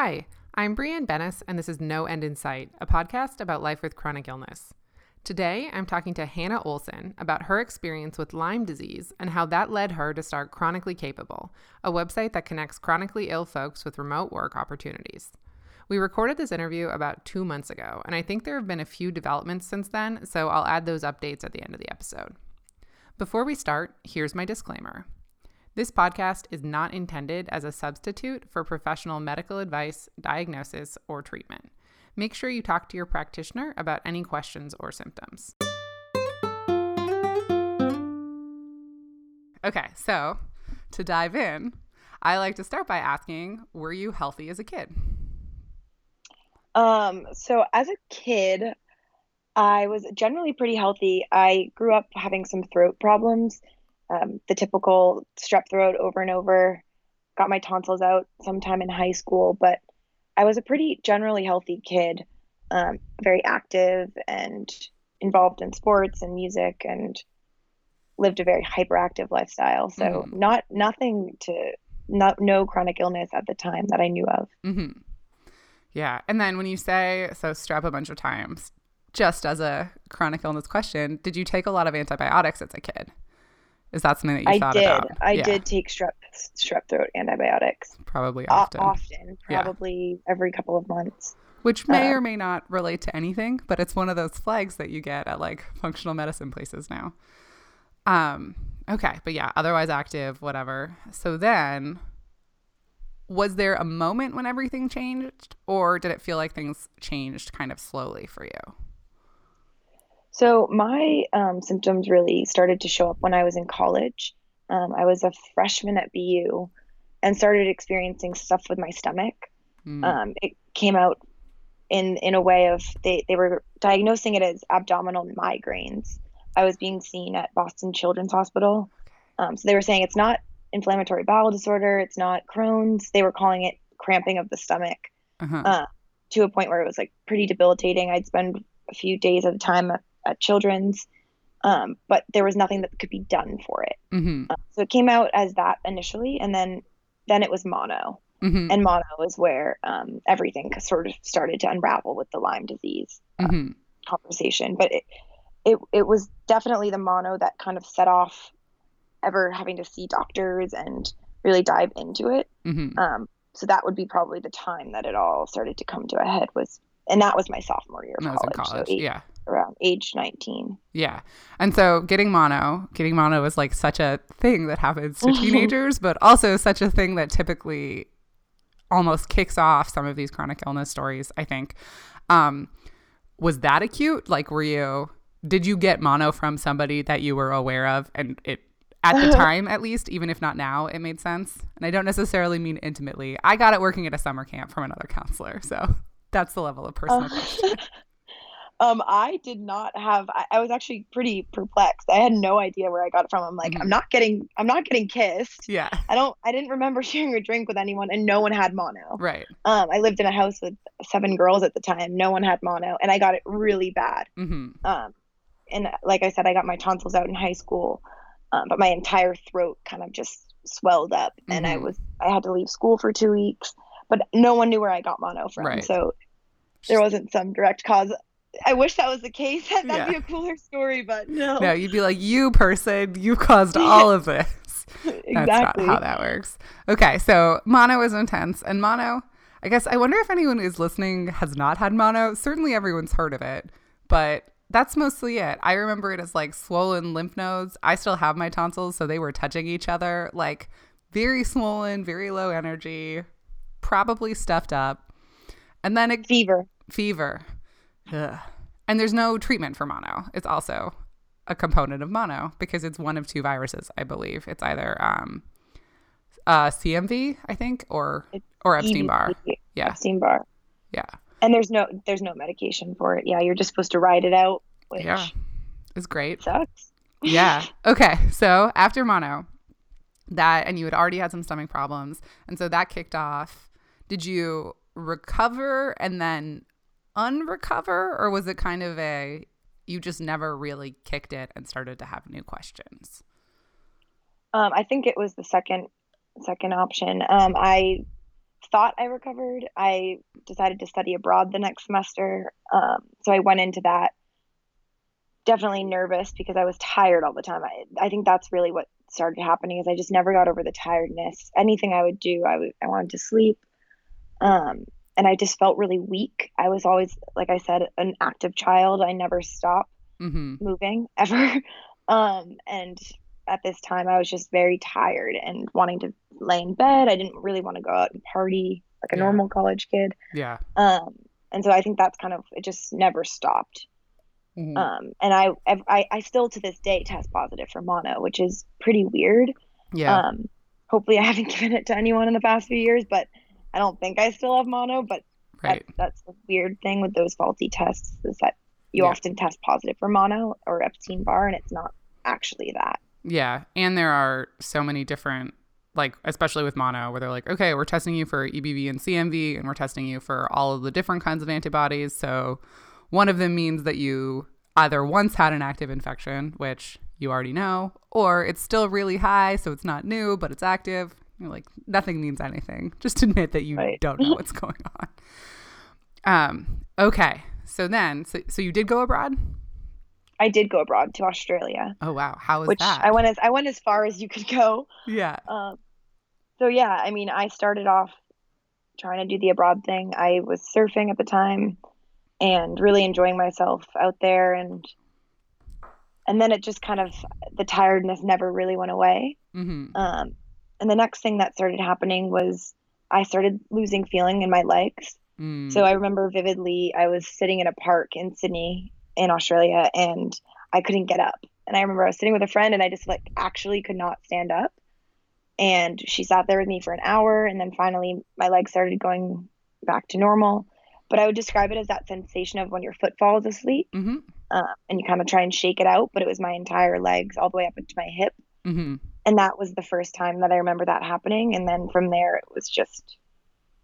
Hi, I'm Brianne Benness, and this is No End in Sight, a podcast about life with chronic illness. Today, I'm talking to Hannah Olson about her experience with Lyme disease and how that led her to start Chronically Capable, a website that connects chronically ill folks with remote work opportunities. We recorded this interview about two months ago, and I think there have been a few developments since then, so I'll add those updates at the end of the episode. Before we start, here's my disclaimer. This podcast is not intended as a substitute for professional medical advice, diagnosis, or treatment. Make sure you talk to your practitioner about any questions or symptoms. Okay, so to dive in, I like to start by asking Were you healthy as a kid? Um, so as a kid, I was generally pretty healthy. I grew up having some throat problems um, the typical strep throat over and over. Got my tonsils out sometime in high school, but I was a pretty generally healthy kid, um, very active and involved in sports and music, and lived a very hyperactive lifestyle. So mm. not nothing to not no chronic illness at the time that I knew of. Mm-hmm. Yeah, and then when you say so, strep a bunch of times. Just as a chronic illness question, did you take a lot of antibiotics as a kid? Is that something that you I thought did. about? I yeah. did take strep strep throat antibiotics. Probably often. O- often, probably yeah. every couple of months. Which may uh, or may not relate to anything, but it's one of those flags that you get at like functional medicine places now. Um, okay, but yeah, otherwise active, whatever. So then was there a moment when everything changed or did it feel like things changed kind of slowly for you? So my um, symptoms really started to show up when I was in college. Um, I was a freshman at BU and started experiencing stuff with my stomach. Mm. Um, it came out in in a way of they, they were diagnosing it as abdominal migraines. I was being seen at Boston Children's Hospital. Um, so they were saying it's not inflammatory bowel disorder, it's not Crohn's. They were calling it cramping of the stomach uh-huh. uh, to a point where it was like pretty debilitating. I'd spend a few days at a time at Children's, um, but there was nothing that could be done for it. Mm-hmm. Uh, so it came out as that initially, and then then it was mono. Mm-hmm. And mono is where um, everything sort of started to unravel with the Lyme disease uh, mm-hmm. conversation. But it, it it was definitely the mono that kind of set off ever having to see doctors and really dive into it. Mm-hmm. Um, so that would be probably the time that it all started to come to a head was and that was my sophomore year of college. college. So eight, yeah. Around age 19. Yeah. And so getting mono, getting mono is like such a thing that happens to teenagers, but also such a thing that typically almost kicks off some of these chronic illness stories, I think. Um, was that acute? Like, were you, did you get mono from somebody that you were aware of and it, at the time at least, even if not now, it made sense? And I don't necessarily mean intimately. I got it working at a summer camp from another counselor. So that's the level of personal question. Um, I did not have. I, I, was actually pretty perplexed. I had no idea where I got it from. I'm like, mm-hmm. I'm not getting. I'm not getting kissed. Yeah. I don't. I didn't remember sharing a drink with anyone, and no one had mono. Right. Um, I lived in a house with seven girls at the time. No one had mono, and I got it really bad. Mm-hmm. Um, and like I said, I got my tonsils out in high school, um, but my entire throat kind of just swelled up, mm-hmm. and I mm-hmm. was. I had to leave school for two weeks but no one knew where I got mono from. Right. So there wasn't some direct cause. I wish that was the case. That'd yeah. be a cooler story, but no. No, you'd be like, you person, you caused all of this. exactly. That's not how that works. Okay, so mono is intense. And mono, I guess, I wonder if anyone who's listening has not had mono. Certainly everyone's heard of it, but that's mostly it. I remember it as like swollen lymph nodes. I still have my tonsils, so they were touching each other, like very swollen, very low energy, probably stuffed up. And then it fever. Fever. Ugh. And there's no treatment for mono. It's also a component of mono because it's one of two viruses, I believe. It's either um, uh, CMV, I think, or it's or Epstein Barr. Yeah. Epstein Barr. Yeah. And there's no there's no medication for it. Yeah, you're just supposed to ride it out. Which yeah. It's great. Sucks. yeah. Okay. So after mono, that and you had already had some stomach problems, and so that kicked off did you recover and then unrecover, or was it kind of a you just never really kicked it and started to have new questions? Um, I think it was the second second option. Um, I thought I recovered, I decided to study abroad the next semester. Um, so I went into that definitely nervous because I was tired all the time. I, I think that's really what started happening is I just never got over the tiredness. Anything I would do, I I wanted to sleep. Um, and I just felt really weak. I was always, like I said, an active child. I never stopped mm-hmm. moving ever. Um, and at this time, I was just very tired and wanting to lay in bed. I didn't really want to go out and party like a yeah. normal college kid. Yeah. Um, and so I think that's kind of it. Just never stopped. Mm-hmm. Um, and I, I, I still to this day test positive for mono, which is pretty weird. Yeah. Um, hopefully I haven't given it to anyone in the past few years, but I don't think I still have mono. But right. that, that's the weird thing with those faulty tests is that you yeah. often test positive for mono or Epstein Barr, and it's not actually that. Yeah, and there are so many different like especially with mono where they're like okay we're testing you for ebv and cmv and we're testing you for all of the different kinds of antibodies so one of them means that you either once had an active infection, which you already know, or it's still really high, so it's not new, but it's active. You're like, nothing means anything. Just admit that you right. don't know what's going on. Um, okay. So then, so, so you did go abroad? I did go abroad to Australia. Oh wow, how was which that? I went as I went as far as you could go. Yeah. Um, so yeah, I mean, I started off trying to do the abroad thing. I was surfing at the time and really enjoying myself out there and and then it just kind of the tiredness never really went away mm-hmm. um, and the next thing that started happening was i started losing feeling in my legs mm. so i remember vividly i was sitting in a park in sydney in australia and i couldn't get up and i remember i was sitting with a friend and i just like actually could not stand up and she sat there with me for an hour and then finally my legs started going back to normal but I would describe it as that sensation of when your foot falls asleep mm-hmm. uh, and you kind of try and shake it out, but it was my entire legs all the way up into my hip. Mm-hmm. And that was the first time that I remember that happening. And then from there, it was just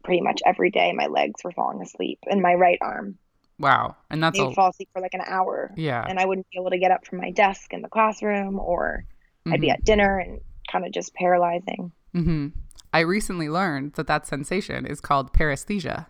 pretty much every day my legs were falling asleep and my right arm. Wow. And that's I'd fall asleep for like an hour. Yeah. And I wouldn't be able to get up from my desk in the classroom or mm-hmm. I'd be mm-hmm. at dinner and kind of just paralyzing. Mm-hmm. I recently learned that that sensation is called paresthesia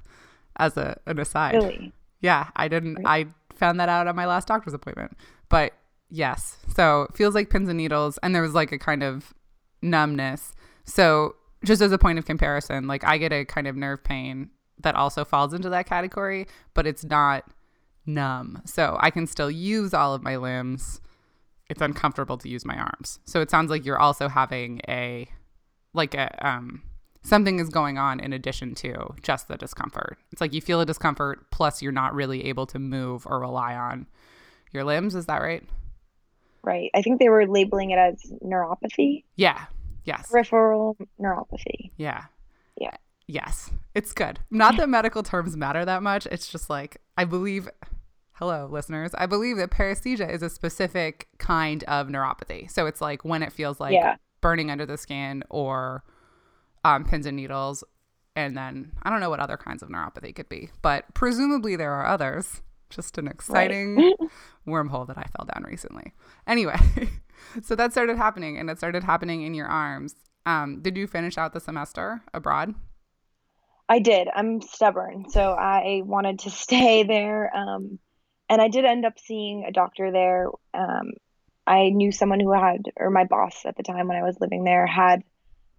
as a an aside. Really? Yeah, I didn't. I found that out at my last doctor's appointment. But yes, so it feels like pins and needles, and there was like a kind of numbness. So just as a point of comparison, like I get a kind of nerve pain that also falls into that category, but it's not numb. So I can still use all of my limbs. It's uncomfortable to use my arms. So it sounds like you're also having a like a um something is going on in addition to just the discomfort. It's like you feel a discomfort plus you're not really able to move or rely on your limbs. Is that right? Right. I think they were labeling it as neuropathy. Yeah. Yes. Peripheral neuropathy. Yeah. Yeah. Yes. It's good. Not that medical terms matter that much. It's just like, I believe, hello, listeners, I believe that paresthesia is a specific kind of neuropathy. So it's like when it feels like yeah. burning under the skin or um, pins and needles. And then I don't know what other kinds of neuropathy could be, but presumably there are others. Just an exciting right. wormhole that I fell down recently. Anyway, so that started happening and it started happening in your arms. Um, did you finish out the semester abroad? I did. I'm stubborn. So I wanted to stay there. Um, and I did end up seeing a doctor there. Um, I knew someone who had, or my boss at the time when I was living there, had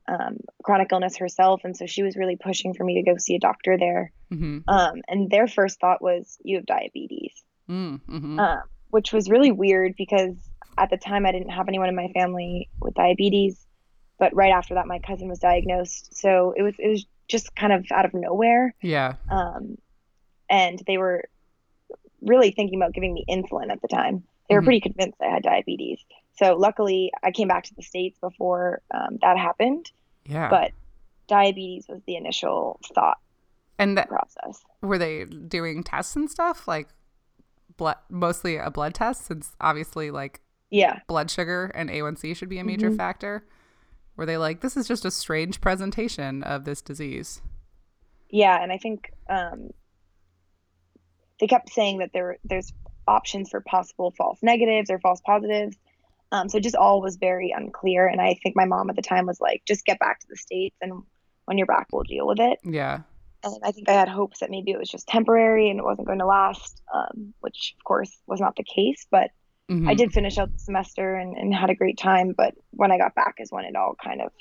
um, chronic illness herself, and so she was really pushing for me to go see a doctor there. Mm-hmm. Um, and their first thought was, "You have diabetes," mm-hmm. uh, which was really weird because at the time I didn't have anyone in my family with diabetes, but right after that, my cousin was diagnosed, so it was it was just kind of out of nowhere. Yeah. Um, and they were really thinking about giving me insulin at the time. They were mm-hmm. pretty convinced I had diabetes. So luckily, I came back to the states before um, that happened. Yeah. But diabetes was the initial thought and that, process. Were they doing tests and stuff like blood, mostly a blood test, since obviously like yeah, blood sugar and A1C should be a major mm-hmm. factor. Were they like, this is just a strange presentation of this disease? Yeah, and I think um, they kept saying that there there's options for possible false negatives or false positives um, so just all was very unclear. And I think my mom at the time was like, just get back to the States and when you're back we'll deal with it. Yeah. And I think I had hopes that maybe it was just temporary and it wasn't going to last, um, which of course was not the case. But Mhm. I did finish out the semester and, and had a great time. But when I got back is when it all kind of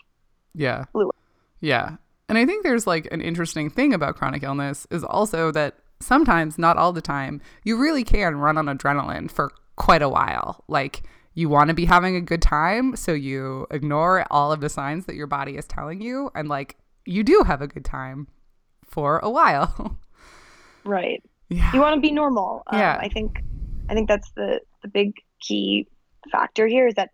Yeah. Blew up. Yeah. And I think there's like an interesting thing about chronic illness is also that sometimes, not all the time, you really can run on adrenaline for quite a while. Like you want to be having a good time, so you ignore all of the signs that your body is telling you and like you do have a good time for a while. right. yeah. You want to be normal. Um, Yeah. I think I think that's the the big key factor here is that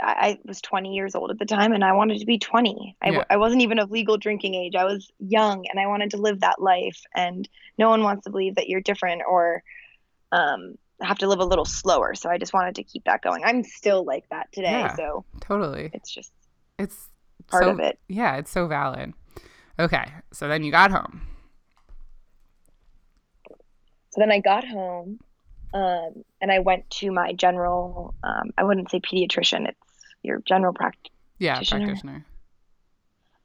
I, I was 20 years old at the time and I wanted to be 20. I, Yeah. I wasn't even of legal drinking age. I was young and I wanted to live that life. And no one wants to believe that you're different or um, have to live a little slower. So I just wanted to keep that going. I'm still like that today. Yeah. So Totally. it's just It's part so, of it. Yeah, it's so valid. Okay. So then you got home. So then I got home um, and I went to my general, um, I wouldn't say pediatrician, it's your general practice. Yeah, Practitioner. practitioner.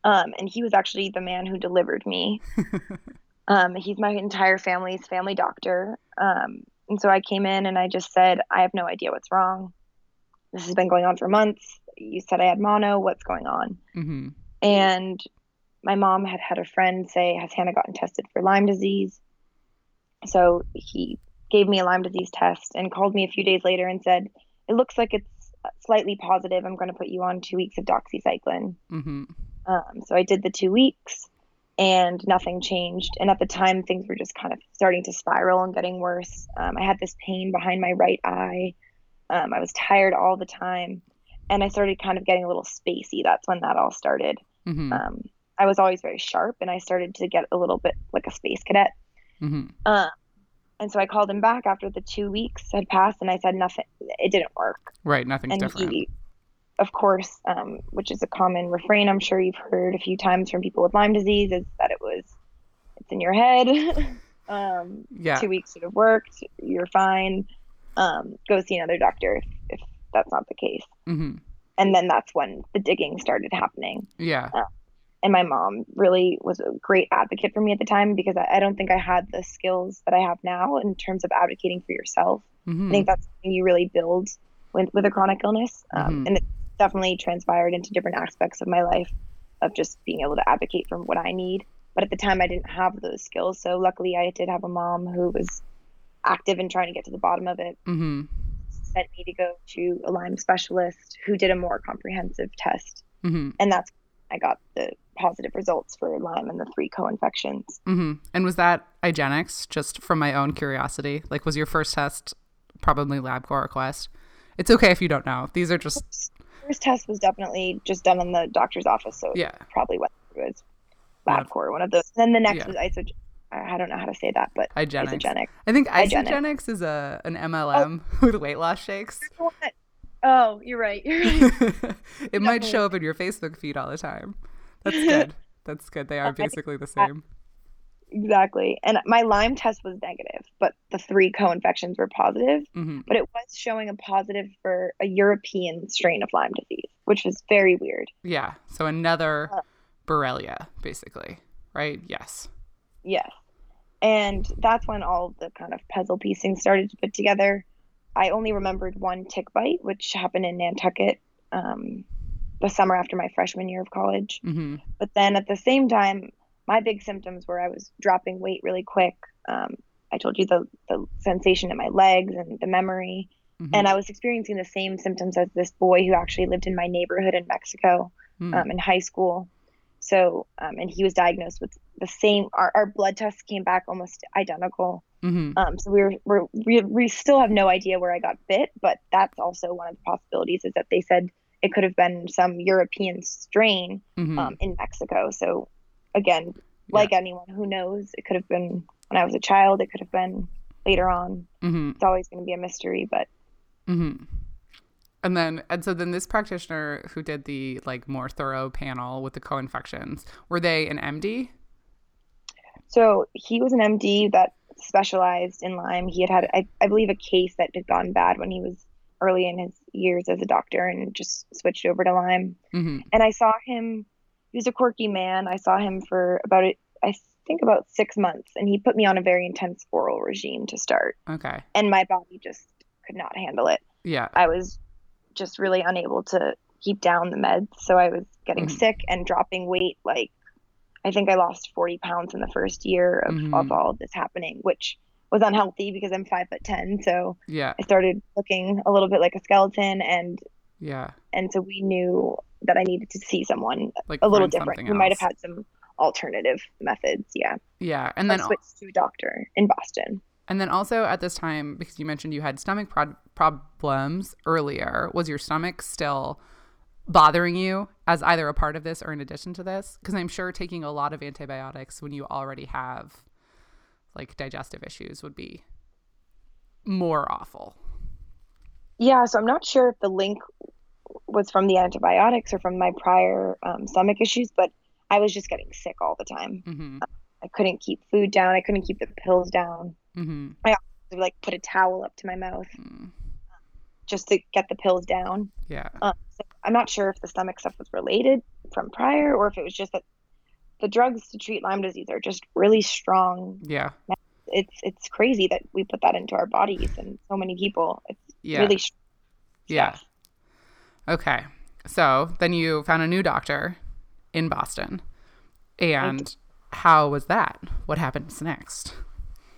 Um, and he was actually the man who delivered me. um, he's my entire family's family doctor. Um, and so I came in and I just said, I have no idea what's wrong. This has been going on for months. You said I had mono. What's going on? hmm And my mom had had a friend say, Has Hannah gotten tested for Lyme disease? So he gave me a Lyme disease test and called me a few days later and said, It looks like it's slightly positive. I'm going to put you on two weeks of doxycycline. hmm Um, so I did the two weeks and nothing changed. And at the time, things were just kind of starting to spiral and getting worse. Um, I had this pain behind my right eye. Um, I was tired all the time. And I started kind of getting a little spacey. That's when that all started. hmm Um, I was always very sharp and I started to get a little bit like a space cadet. hmm Um, and so I called him back after the two weeks had passed and I said nothing, it didn't work Right. Nothing's and different. he of course um, which is a common refrain i'm sure you've heard a few times from people with lyme disease is that it was it's in your head um, yeah. two weeks should have worked you're fine um, go see another doctor if, if that's not the case hmm and then that's when the digging started happening Yeah. and my mom really was a great advocate for me at the time because I, I don't think i had the skills that i have now in terms of advocating for yourself hmm I think that's something you really build with, with a chronic illness. Um, Mhm. And it definitely transpired into different aspects of my life of just being able to advocate for what I need. But at the time, I didn't have those skills. So luckily, I did have a mom who was active in trying to get to the bottom of it, Mm-hmm. sent me to go to a Lyme specialist who did a more comprehensive test. hmm And that's I got the positive results for Lyme and the three co-infections. Mm-hmm. And was that IGeneX? Just from my own curiosity, like was your first test probably LabCorp or Quest? It's okay if you don't know. These are just First test was definitely just done in the doctor's office, so it yeah. probably went through Lab- LabCorp, one of those. And then the next Yeah. was iso. I don't know how to say that, but IGeneX. isogenic. I think. IGeneX is a an MLM oh. with weight loss shakes. Oh, you're right. You're right. it might show up in your Facebook feed all the time. That's good. That's good. They are basically the same. Exactly. And my Lyme test was negative, but the three co-infections were positive. hmm But it was showing a positive for a European strain of Lyme disease, which was very weird. Yeah. So another Uh. Borrelia, basically, right? Yes. Yes. And that's when all the kind of puzzle piecing started to put together. I only remembered one tick bite, which happened in Nantucket um, the summer after my freshman year of college. hmm But then at the same time, my big symptoms were I was dropping weight really quick. Um, I told you the, the sensation in my legs and the memory. hmm And I was experiencing the same symptoms as this boy who actually lived in my neighborhood in Mexico Mm. um, in high school. So, um, and he was diagnosed with the same, our, our blood tests came back almost identical. hmm Um, so we were, we're, we, we still have no idea where I got bit, but that's also one of the possibilities is that they said it could have been some European strain hmm um, in Mexico. So again, like anyone who knows, it could have been when I was a child, it could have been later on. hmm It's always going to be a mystery, but hmm And then, and so then this practitioner who did the like more thorough panel with the co-infections, were they an MD? so he was an MD that specialized in Lyme. He had had, I, I believe, a case that had gone bad when he was early in his years as a doctor and just switched over to Lyme. hmm And I saw him he was a quirky man. I saw him for about it. I think about six months, and he put me on a very intense oral regime to start. Okay. And my body just could not handle it. Yeah. I was just really unable to keep down the meds, so I was getting Mhm. sick and dropping weight. Like, I think I lost 40 pounds in the first year of, Mhm. of all of this happening, which was unhealthy because I'm five foot ten. So Yeah. I started looking a little bit like a skeleton, and Yeah. and so we knew that I needed to see someone Like a little different who might have had some alternative methods. Yeah, Yeah. And I then switched to a doctor in Boston. and then also at this time because you mentioned you had stomach prod- problems earlier, was your stomach still bothering you as either a part of this or in addition to this? Because I'm sure taking a lot of antibiotics when you already have like digestive issues would be more awful. Yeah, so I'm not sure if the link was from the antibiotics or from my prior um, stomach issues, but I was just getting sick all the time. Mm-hmm. I couldn't keep food down. I couldn't keep the pills down. Mm-hmm. I would, like put a towel up to my mouth Mm. just to get the pills down. Yeah. Um, so I'm not sure if the stomach stuff was related from prior or if it was just that the drugs to treat Lyme disease are just really strong. Yeah. It's it's crazy that we put that into our bodies and so many people. It's Yeah. really Yeah. stuff. Okay. So then you found a new doctor in Boston. And how was that? What happens next?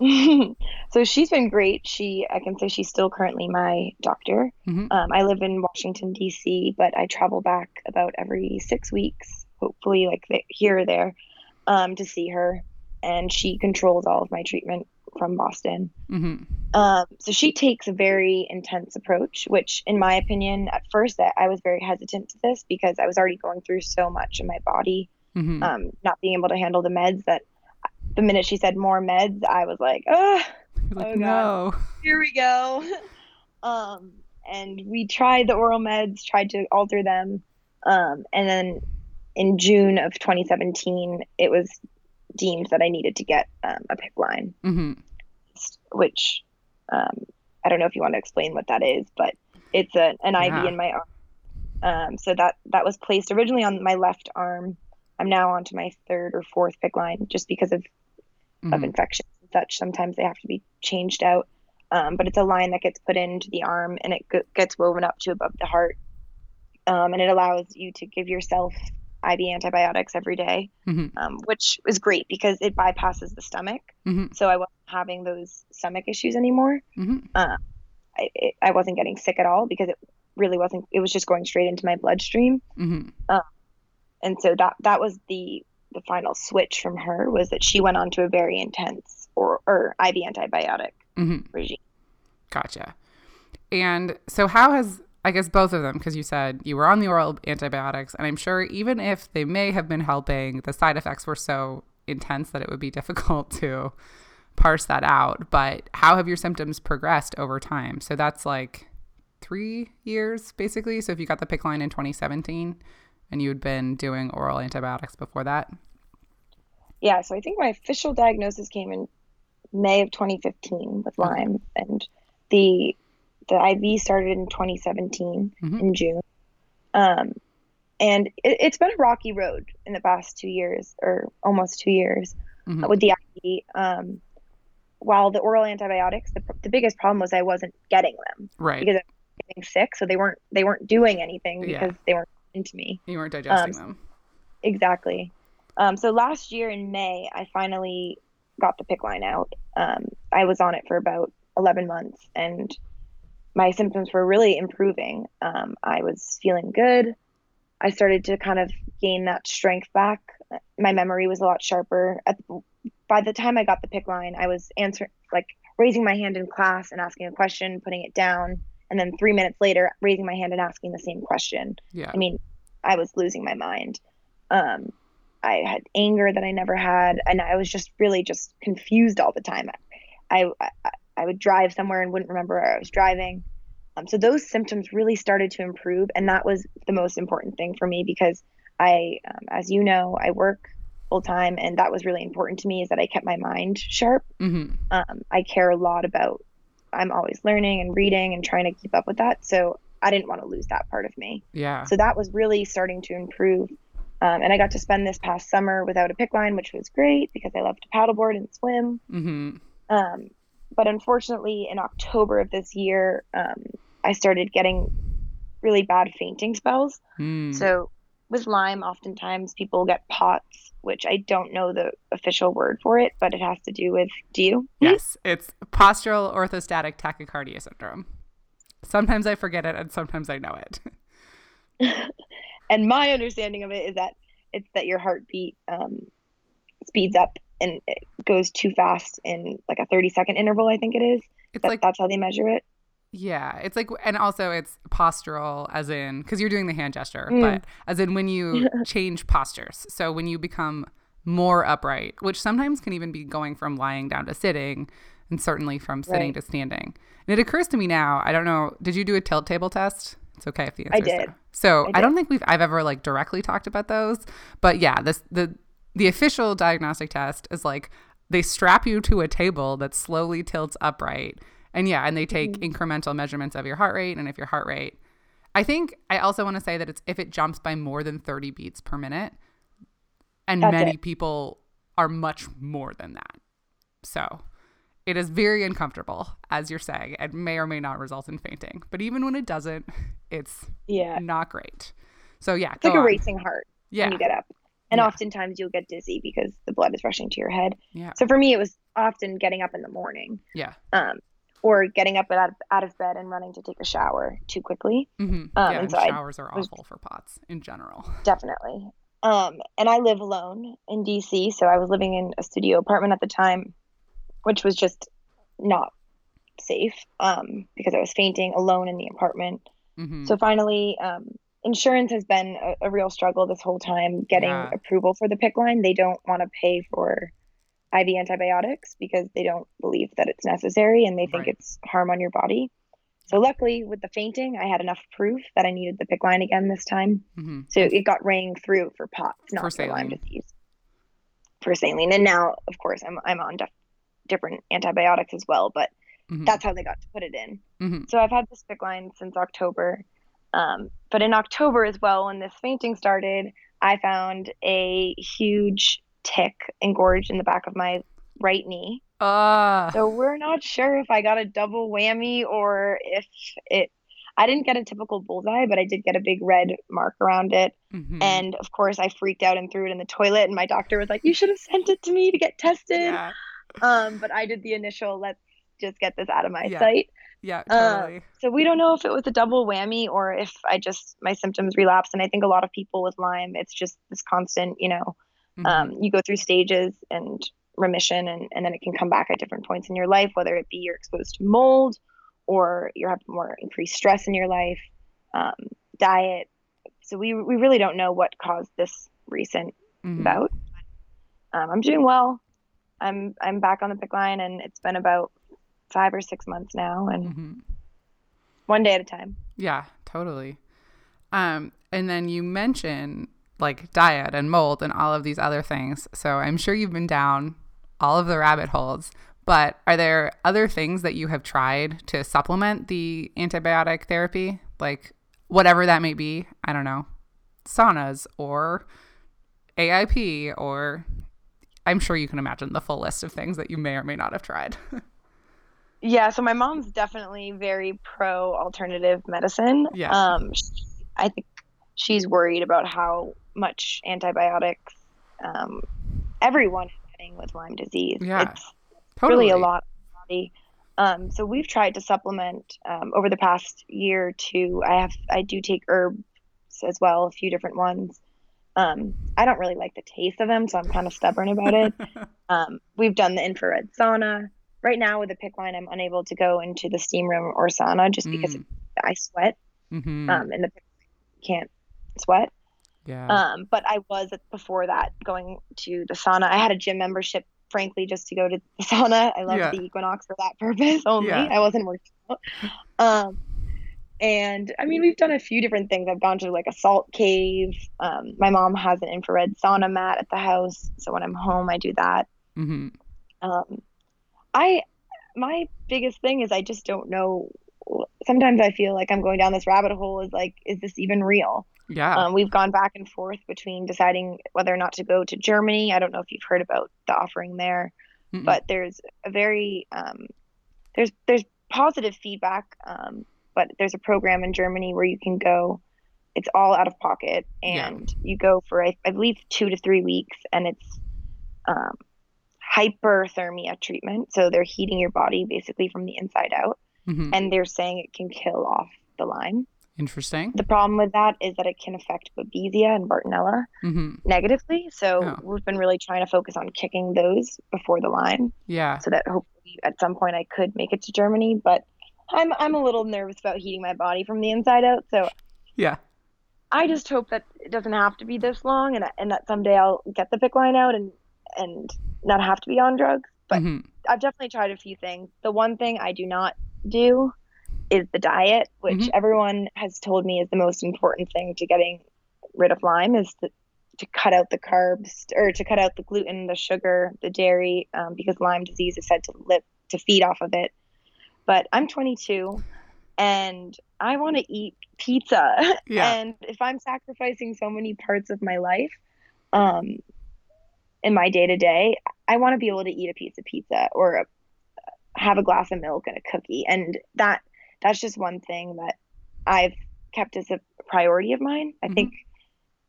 so she's been great. She, I can say she's still currently my doctor. Mhm. Um, I live in Washington D.C., but I travel back about every six weeks, hopefully, like the, here or there, um, to see her. And she controls all of my treatment from Boston. Mm-hmm. Um, so she takes a very intense approach, which, in my opinion, at first I, I was very hesitant to this because I was already going through so much in my body Mm-hmm. um, not being able to handle the meds that the minute she said more meds i was like oh like, oh, God. no. here we go um, and we tried the oral meds tried to alter them um, and then in june of 2017 it was deemed that i needed to get um, a PICC line Mm-hmm. which um, i don't know if you want to explain what that is but it's a, an Yeah. iv in my arm um, so that that was placed originally on my left arm i'm now onto my third or fourth PICC line just because of of Mm-hmm. infections and such. Sometimes they have to be changed out. Um, but it's a line that gets put into the arm and it g- gets woven up to above the heart. Um, and it allows you to give yourself IV antibiotics every day, Mm-hmm. um, which was great because it bypasses the stomach. Mm-hmm. So I wasn't having those stomach issues anymore. Mm-hmm. I, it, I wasn't getting sick at all because it really wasn't, it was just going straight into my bloodstream. Mm-hmm. And so that, that was the, the final switch from her was that she went on to a very intense or, or IV antibiotic Mm-hmm. regime. Gotcha. And so, how has I guess both of them, because you said you were on the oral antibiotics, and I'm sure even if they may have been helping, the side effects were so intense that it would be difficult to parse that out. But how have your symptoms progressed over time? So that's like three years basically. So if you got the PICC line in 2017 and you had been doing oral antibiotics before that, Yeah, so I think my official diagnosis came in May of 2015 with Lyme, and the the IV started in 2017 Mhm. in June. Um, and it, it's been a rocky road in the past two years, or almost two years, Mhm. with the IV. Um, while the oral antibiotics, the, the biggest problem was I wasn't getting them right? because I was getting sick, so they weren't they weren't doing anything Yeah. because they weren't into me. You weren't digesting um, them. Exactly. Um, so last year in May, I finally got the PICC line out. Um, I was on it for about 11 months and my symptoms were really improving. Um, I was feeling good. I started to kind of gain that strength back. My memory was a lot sharper. At, by the time I got the PICC line, I was answering, like raising my hand in class and asking a question, putting it down, and then three minutes later, raising my hand and asking the same question. Yeah. I mean, I was losing my mind. Um, I had anger that I never had, and I was just really just confused all the time. I, I, I would drive somewhere and wouldn't remember where I was driving. Um, so those symptoms really started to improve, and that was the most important thing for me because I, um, as you know, I work full time, and that was really important to me is that I kept my mind sharp. Mm-hmm. Um, I care a lot about. I'm always learning and reading and trying to keep up with that. So I didn't want to lose that part of me. Yeah. So that was really starting to improve. Um, and I got to spend this past summer without a PICC line, which was great because I love to paddleboard and swim. Mm-hmm. Um, but unfortunately, in October of this year, um, I started getting really bad fainting spells. Mm. So with Lyme, oftentimes people get POTS, which I don't know the official word for it, but it has to do with. Do you? yes, it's postural orthostatic tachycardia syndrome. Sometimes I forget it, and sometimes I know it. and my understanding of it is that it's that your heartbeat um, speeds up and it goes too fast in like a 30 second interval i think it is It's that, like that's how they measure it Yeah, it's like, and also it's postural, as in, because you're doing the hand gesture, Mm. but as in when you change postures. So when you become more upright, which sometimes can even be going from lying down to sitting, and certainly from sitting Right. to standing. And it occurs to me now, I don't know, did you do a tilt table test? It's okay if the answer I is did. no. So I I, don't think we've I've ever like directly talked about those, but yeah, this the the official diagnostic test is like they strap you to a table that slowly tilts upright. And yeah, and they take Mm-hmm. incremental measurements of your heart rate and if your heart rate. I think I also want to say that it's if it jumps by more than 30 beats per minute. And That's many it. people are much more than that. So it is very uncomfortable, as you're saying, It may or may not result in fainting. But even when it doesn't, it's yeah not great. So yeah, it's like a on. racing heart Yeah, when you get up and Yeah. oftentimes you'll get dizzy because the blood is rushing to your head yeah, so for me it was often getting up in the morning yeah, um, or getting up out of, out of bed and running to take a shower too quickly hmm Um, yeah. and so I showers are was- awful for pots in general. definitely. Um, and I live alone in DC, so I was living in a studio apartment at the time, which was just not safe um, because I was fainting alone in the apartment. hmm So finally, um, insurance has been a, a real struggle this whole time getting Yeah. approval for the PICC line. They don't want to pay for IV antibiotics because they don't believe that it's necessary and they think Right. it's harm on your body. So luckily, with the fainting, I had enough proof that I needed the PICC line again this time. hmm So it got rang through for POTS, not For for, Lyme saline. disease. For saline, and now, of course, I'm I'm on def- different antibiotics as well, but hmm that's how they got to put it in. hmm So I've had this PICC line since October, um, but in October as well, when this fainting started, I found a huge tick engorged in the back of my right knee. Uh, So we're not sure if I got a double whammy or if it. I didn't get a typical bullseye, but I did get a big red mark around it. mhm. And of course, I freaked out and threw it in the toilet. And my doctor was like, "You should have sent it to me to get tested." yeah, Um, but I did the initial, "Let's just get this out of my Yeah. sight." yeah, Uh, totally. So we don't know if it was a double whammy or if I just my symptoms relapsed. And I think a lot of people with Lyme, it's just this constant, you know, Mhm. um, you go through stages and remission, and and then it can come back at different points in your life, whether it be you're exposed to mold or you're having more increased stress in your life, um, diet. So we we really don't know what caused this recent Mhm. bout. Um, I'm doing well. I'm I'm back on the PICC line, and it's been about five or six months now, and Mhm. one day at a time. Yeah, totally. Um, and then you mention like diet and mold and all of these other things. So I'm sure you've been down all of the rabbit holes. But are there other things that you have tried to supplement the antibiotic therapy? Like whatever that may be. I don't know. Saunas or AIP or I'm sure you can imagine the full list of things that you may or may not have tried. Yeah, so my mom's definitely very pro alternative medicine. Yeah. Um, sh I think she's worried about how much antibiotics um, everyone is getting with Lyme disease. Yeah, It's totally. really a lot body. Um, so we've tried to supplement um, over the past year or two. I have I do take herbs as well, a few different ones. Um, I don't really like the taste of them, so I'm kind of stubborn about it. Um, we've done the infrared sauna. Right now with the PICC line, I'm unable to go into the steam room or sauna just because Mm. I sweat, Mhm. um, and the can't sweat. yeah. Um, but I was before that going to the sauna. I had a gym membership, frankly, just to go to the sauna. I love Yeah. the Equinox for that purpose only. Yeah. I wasn't working out. Um, and I mean, we've done a few different things. I've gone to like a salt cave. Um, my mom has an infrared sauna mat at the house, so when I'm home, I do that. hmm Um, I my biggest thing is I just don't know sometimes I feel like I'm going down this rabbit hole. Is like, is this even real? Yeah. Um, we've gone back and forth between deciding whether or not to go to Germany. I don't know if you've heard about the offering there, Mm-mm. but there's a very um, there's there's positive feedback. Um, but there's a program in Germany where you can go. It's all out of pocket, Yeah. and you go for I, I believe two to three weeks, and it's um, hyperthermia treatment. So they're heating your body basically from the inside out, Mhm. and they're saying it can kill off the Lyme. Interesting. The problem with that is that it can affect Babesia and Bartonella hmm negatively. So Oh. we've been really trying to focus on kicking those before the Lyme, Yeah. so that hopefully at some point I could make it to Germany. But I'm I'm a little nervous about heating my body from the inside out. So Yeah. I just hope that it doesn't have to be this long, and and that someday I'll get the PICC line out and and not have to be on drugs. But Mhm. I've definitely tried a few things. The one thing I do not do is the diet, which Mhm. everyone has told me is the most important thing to getting rid of Lyme is to, to cut out the carbs or to cut out the gluten, the sugar, the dairy, um, because Lyme disease is said to live to feed off of it. But I'm 22 and I want to eat pizza. Yeah. and if I'm sacrificing so many parts of my life, um, in my day to day, I want to be able to eat a piece of pizza or a, have a glass of milk and a cookie, and that that's just one thing that I've kept as a priority of mine. I Mhm. think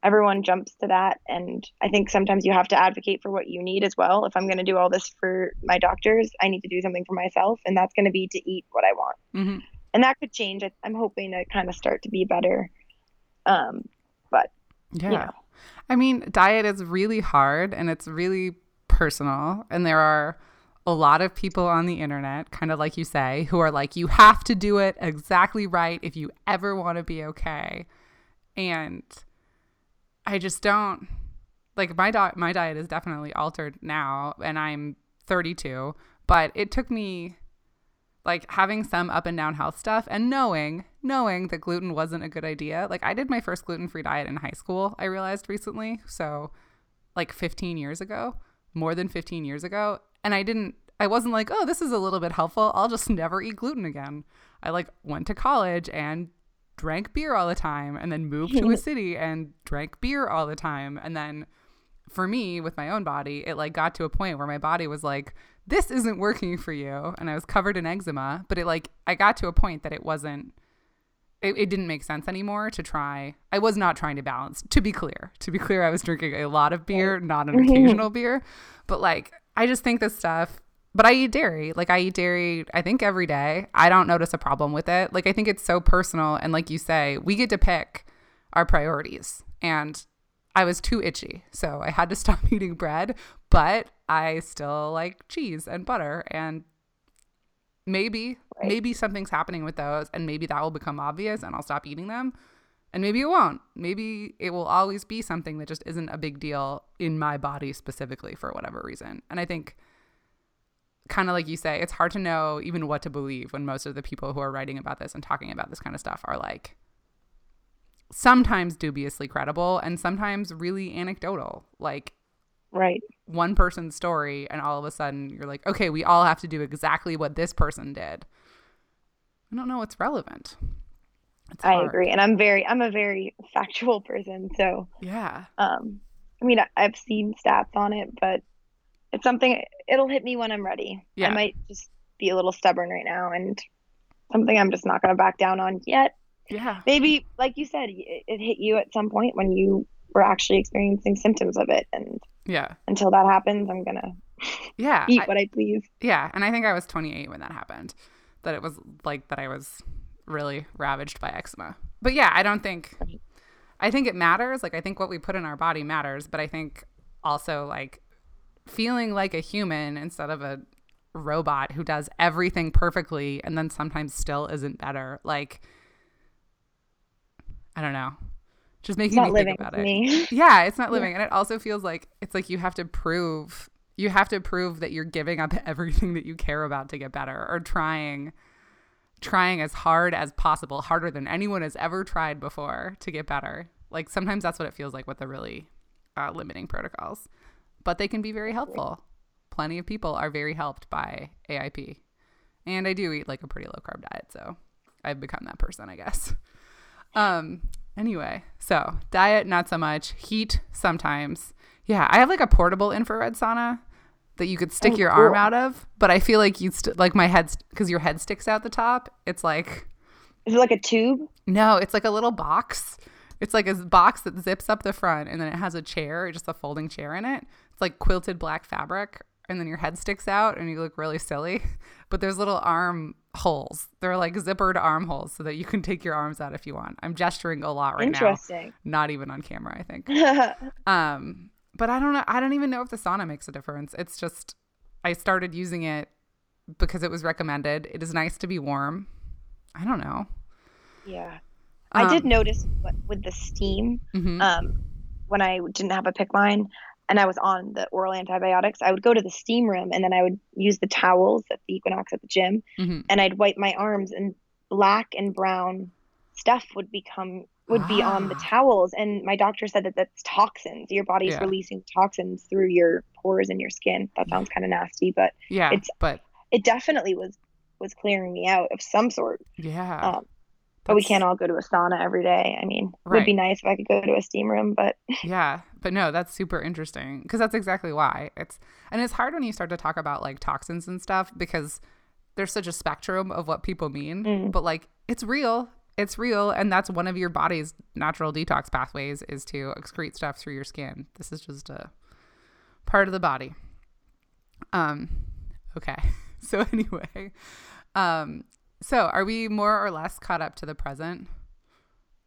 everyone jumps to that, and I think sometimes you have to advocate for what you need as well. If I'm going to do all this for my doctors, I need to do something for myself, and that's going to be to eat what I want, hmm and that could change. I'm hoping to kind of start to be better. Um, but Yeah. you know, I mean, diet is really hard and it's really personal. And there are a lot of people on the internet, kind of like you say, who are like, you have to do it exactly right if you ever want to be okay. And I just don't like my diet. My diet is definitely altered now, and I'm 32. But it took me like having some up and down health stuff and knowing knowing that gluten wasn't a good idea. Like i did my first gluten-free diet in high school i realized recently. So like 15 years ago more than 15 years ago. And i didn't i wasn't like oh this is a little bit helpful. I'll just never eat gluten again. I like went to college and drank beer all the time and then moved to a city and drank beer all the time. And then for me with my own body it like got to a point where my body was like this isn't working for you and i was covered in eczema but it like i got to a point that it wasn't it, it didn't make sense anymore to try. I was not trying to balance to be clear. To be clear i was drinking a lot of beer not an mm-hmm. occasional beer. But like i just think this stuff but i eat dairy. Like i eat dairy i think every day. I don't notice a problem with it. Like i think it's so personal and like you say we get to pick our priorities. And I was too itchy, so I had to stop eating bread, but I still like cheese and butter and maybe Right. maybe something's happening with those and maybe that will become obvious and I'll stop eating them. And maybe it won't. Maybe it will always be something that just isn't a big deal in my body specifically for whatever reason. And I think kind of like you say, it's hard to know even what to believe when most of the people who are writing about this and talking about this kind of stuff are like sometimes dubiously credible and sometimes really anecdotal. Like right. one person's story, and all of a sudden you're like, okay, we all have to do exactly what this person did. I don't know what's relevant. It's I hard. agree, and I'm very I'm a very factual person, so Yeah. um, I mean I've seen stats on it, but it's something it'll hit me when I'm ready. Yeah. I might just be a little stubborn right now, and something I'm just not going to back down on yet. Yeah. Maybe, like you said, it, it hit you at some point when you were actually experiencing symptoms of it, and Yeah. until that happens, I'm gonna Yeah. eat I- what I please. yeah. And I think I was 28 when that happened. That it was like that I was really ravaged by eczema. But yeah, I don't think, I think it matters. Like, I think what we put in our body matters. But I think also, like, feeling like a human instead of a robot who does everything perfectly and then sometimes still isn't better. Like, I don't know. Just making It's not me living think about it. me. Yeah, it's not living. And it also feels like it's like you have to prove you have to prove that you're giving up everything that you care about to get better or trying trying as hard as possible, harder than anyone has ever tried before to get better. Like sometimes that's what it feels like with the really uh, limiting protocols, but they can be very helpful. Plenty of people are very helped by AIP. And I do eat like a pretty low carb diet, so I've become that person, I guess. Um anyway, so diet not so much, heat sometimes. Yeah, I have like a portable infrared sauna that you could stick Oh, your arm out of, but I feel like you st- like my head cuz your head sticks out the top. It's like Is it like a tube? no, it's like a little box. It's like a box that zips up the front and then it has a chair, just a folding chair in it. It's like quilted black fabric and then your head sticks out and you look really silly. But there's little arm holes. They're like zippered arm holes so that you can take your arms out if you want. I'm gesturing a lot right Interesting. now. Not even on camera, I think. Um, but I don't know. I don't even know if the sauna makes a difference. It's just I started using it because it was recommended. It is nice to be warm. I don't know. yeah. I did Um, notice what, with the steam, mhm. um, when I didn't have a PICC line and I was on the oral antibiotics, I would go to the steam room and then I would use the towels at the Equinox at the gym Mhm. and I'd wipe my arms and black and brown stuff would become would be on the Ah. towels and my doctor said that that's toxins your body's Yeah. releasing toxins through your pores in your skin that sounds kind of nasty but Yeah, it's- but it definitely was was clearing me out of some sort yeah, um, but we can't all go to a sauna every day i mean it would be nice if i could go to a steam room but Yeah, but no, that's super interesting because that's exactly why it's and it's hard when you start to talk about like toxins and stuff because there's such a spectrum of what people mean. Mm. But like, it's real. It's real, and that's one of your body's natural detox pathways is to excrete stuff through your skin. This is just a part of the body. Um, okay. So anyway, um, so are we more or less caught up to the present?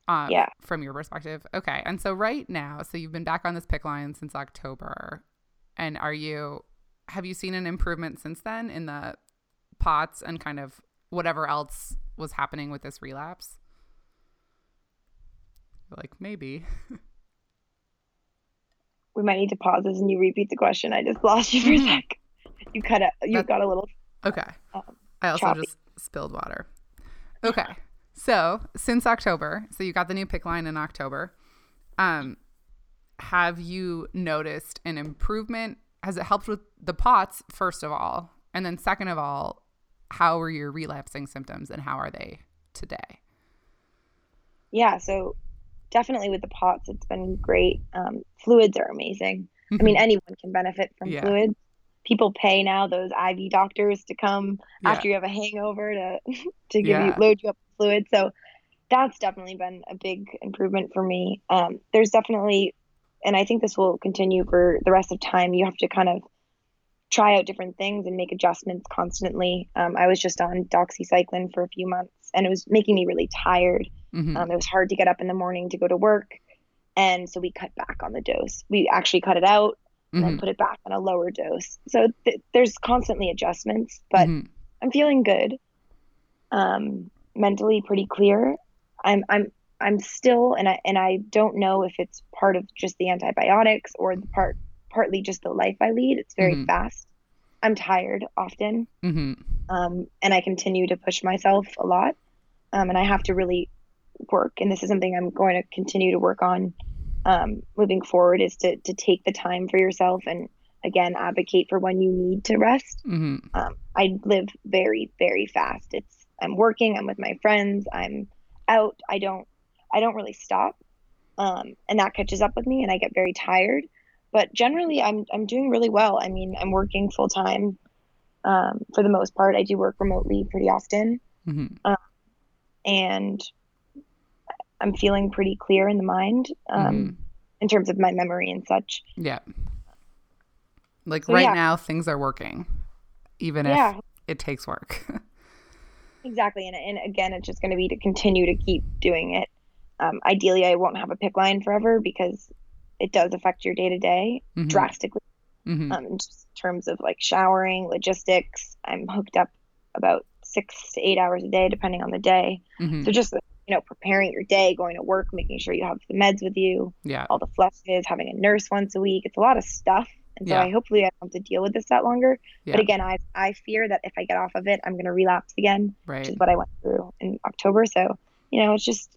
Um, Yeah. From your perspective, okay. And so right now, so you've been back on this PICC line since October, and are you? Have you seen an improvement since then in the POTS and kind of whatever else was happening with this relapse? Like maybe. we might need to pause this and you repeat the question i just lost you for a Mhm. sec you cut it you got a little Okay. um, I also choppy. just spilled water. Okay. So since October, so you got the new PICC line in October. Um, have you noticed an improvement? Has it helped with the POTS, first of all? And then second of all, how are your relapsing symptoms and how are they today? yeah so definitely with the POTS it's been great um, fluids are amazing i mean anyone can benefit from Yeah. fluids people pay now those iv doctors to come Yeah. after you have a hangover to to give Yeah. you load you up with fluid. So that's definitely been a big improvement for me. Um, there's definitely and i think this will continue for the rest of time you have to kind of try out different things and make adjustments constantly. Um, i was just on doxycycline for a few months and it was making me really tired. Mhm. um, it was hard to get up in the morning to go to work. And so we cut back on the dose. We actually cut it out and then Mhm. put it back on a lower dose so th- there's constantly adjustments but Mhm. I'm feeling good. Um, mentally pretty clear. I'm I'm I'm still and I and I don't know if it's part of just the antibiotics or the part partly just the life I lead. It's very Mhm. fast. I'm tired often. Mhm. Um, and I continue to push myself a lot. Um, and I have to really work and this is something I'm going to continue to work on um, moving forward is to to take the time for yourself and again advocate for when you need to rest Mhm. um, I live very, very fast. It's I'm working, I'm with my friends, I'm out. I don't I don't really stop, um, and that catches up with me, and I get very tired. But generally, I'm I'm doing really well. I mean, I'm working full time um, for the most part. I do work remotely pretty often, Mhm. and I'm feeling pretty clear in the mind um, Mhm. in terms of my memory and such. Yeah. Like So, right yeah. now, things are working, even Yeah, if it takes work. Exactly, and and again, it's just going to be to continue to keep doing it. Um, ideally, I won't have a PICC line forever because it does affect your day to day drastically. Mhm. Um, in terms of like showering, logistics. I'm hooked up about six to eight hours a day, depending on the day. Mhm. So just you know, preparing your day, going to work, making sure you have the meds with you, Yeah. all the flushes, having a nurse once a week. It's a lot of stuff, and so Yeah. I hopefully I don't have to deal with this that longer. Yeah. But again, I I fear that if I get off of it, I'm going to relapse again Right. which is what I went through in October. So, you know, it's just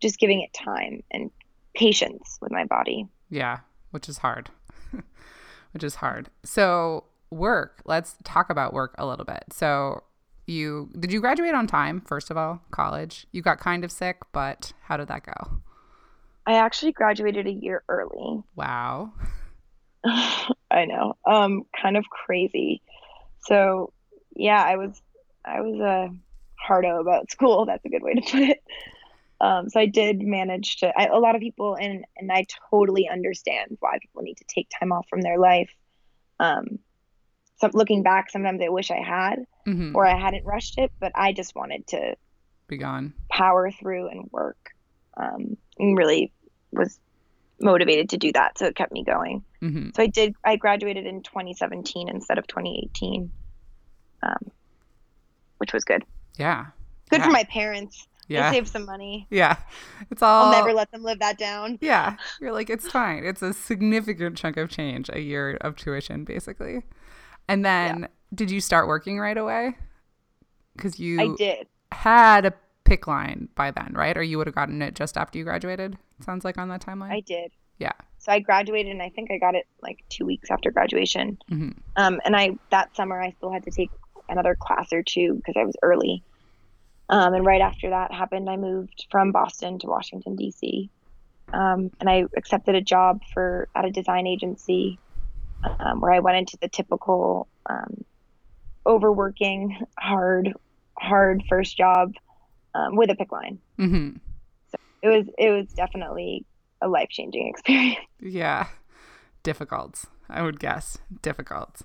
just giving it time and patience with my body. Yeah, which is hard. which is hard. So, work, let's talk about work a little bit. So, you did you graduate on time, first of all, college? You got kind of sick, but how did that go? I actually graduated a year early. Wow. I know. Um, kind of crazy. So yeah, I was I was a hardo about school. That's a good way to put it. Um, so I did manage to. I, a lot of people, and and I totally understand why people need to take time off from their life. Um, so looking back, sometimes I wish I had, Mhm. or I hadn't rushed it, but I just wanted to Be gone. power through and work, um, and really was motivated to do that. So it kept me going. hmm So I did. I graduated in 2017 instead of 2018, um, which was good. Yeah. Good Yeah. for my parents. Yeah. They saved some money. Yeah. It's all I'll never let them live that down. Yeah. You're like, it's fine. It's a significant chunk of change, a year of tuition, basically. And then did you start working right away? Because you I did. had a PICC line by then, right? Or you would have gotten it just after you graduated? Sounds like on that timeline. I did. yeah. So I graduated, and I think I got it like two weeks after graduation. hmm Um, and I that summer I still had to take another class or two because I was early. Um, and right after that happened, I moved from Boston to Washington D.C. Um, and I accepted a job for at a design agency um, where I went into the typical um, overworking, hard, hard first job um, with a PICC line. hmm It was it was definitely a life changing experience. Yeah. Difficult. I would guess. Difficult.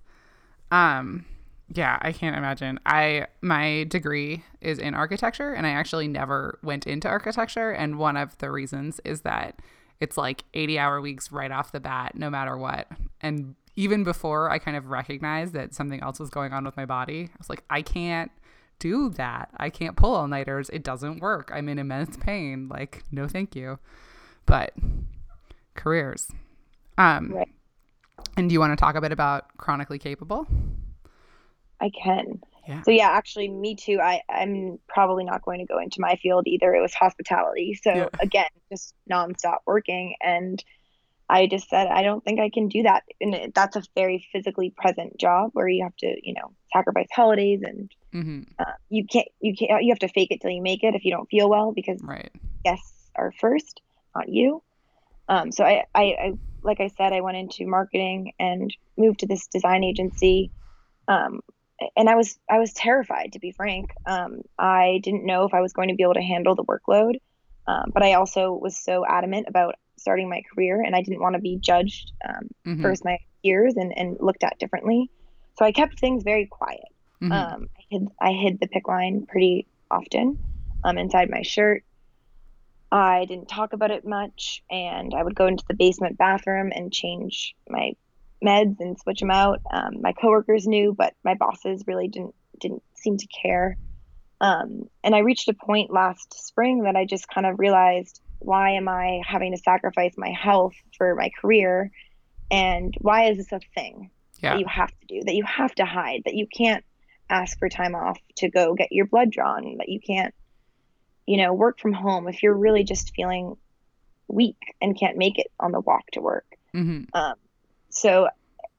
Um yeah, I can't imagine. I my degree is in architecture and I actually never went into architecture and one of the reasons is that it's like 80-hour weeks right off the bat no matter what. And even before I kind of recognized that something else was going on with my body, I was like I can't do that. I can't pull all-nighters. It doesn't work. I'm in immense pain. Like no thank you. But careers. Um, Right. And do you want to talk a bit about chronically capable? I can. Yeah. So yeah, actually, me too. I I'm probably not going to go into my field either. It was hospitality. So Yeah. again, just nonstop working, and I just said I don't think I can do that. And that's a very physically present job where you have to, you know, sacrifice holidays, and hmm uh, you can't you can't you have to fake it till you make it if you don't feel well because Right. guests are first, not you. Um, so I, I, I, like I said, I went into marketing and moved to this design agency. Um, and I was, I was terrified to be frank. Um, I didn't know if I was going to be able to handle the workload. Um, but I also was so adamant about starting my career and I didn't want to be judged um, Mhm. versus my peers and, and looked at differently. So I kept things very quiet. Mhm. Um, I hid I hid the PICC line pretty often um, inside my shirt. I didn't talk about it much, and I would go into the basement bathroom and change my meds and switch them out. Um, my coworkers knew, but my bosses really didn't didn't seem to care. Um, and I reached a point last spring that I just kind of realized why am I having to sacrifice my health for my career, and why is this a thing? yeah. that you have to do, that you have to hide, that you can't ask for time off to go get your blood drawn, that you can't, you know, work from home if you're really just feeling weak and can't make it on the walk to work. Mm-hmm. Um, so,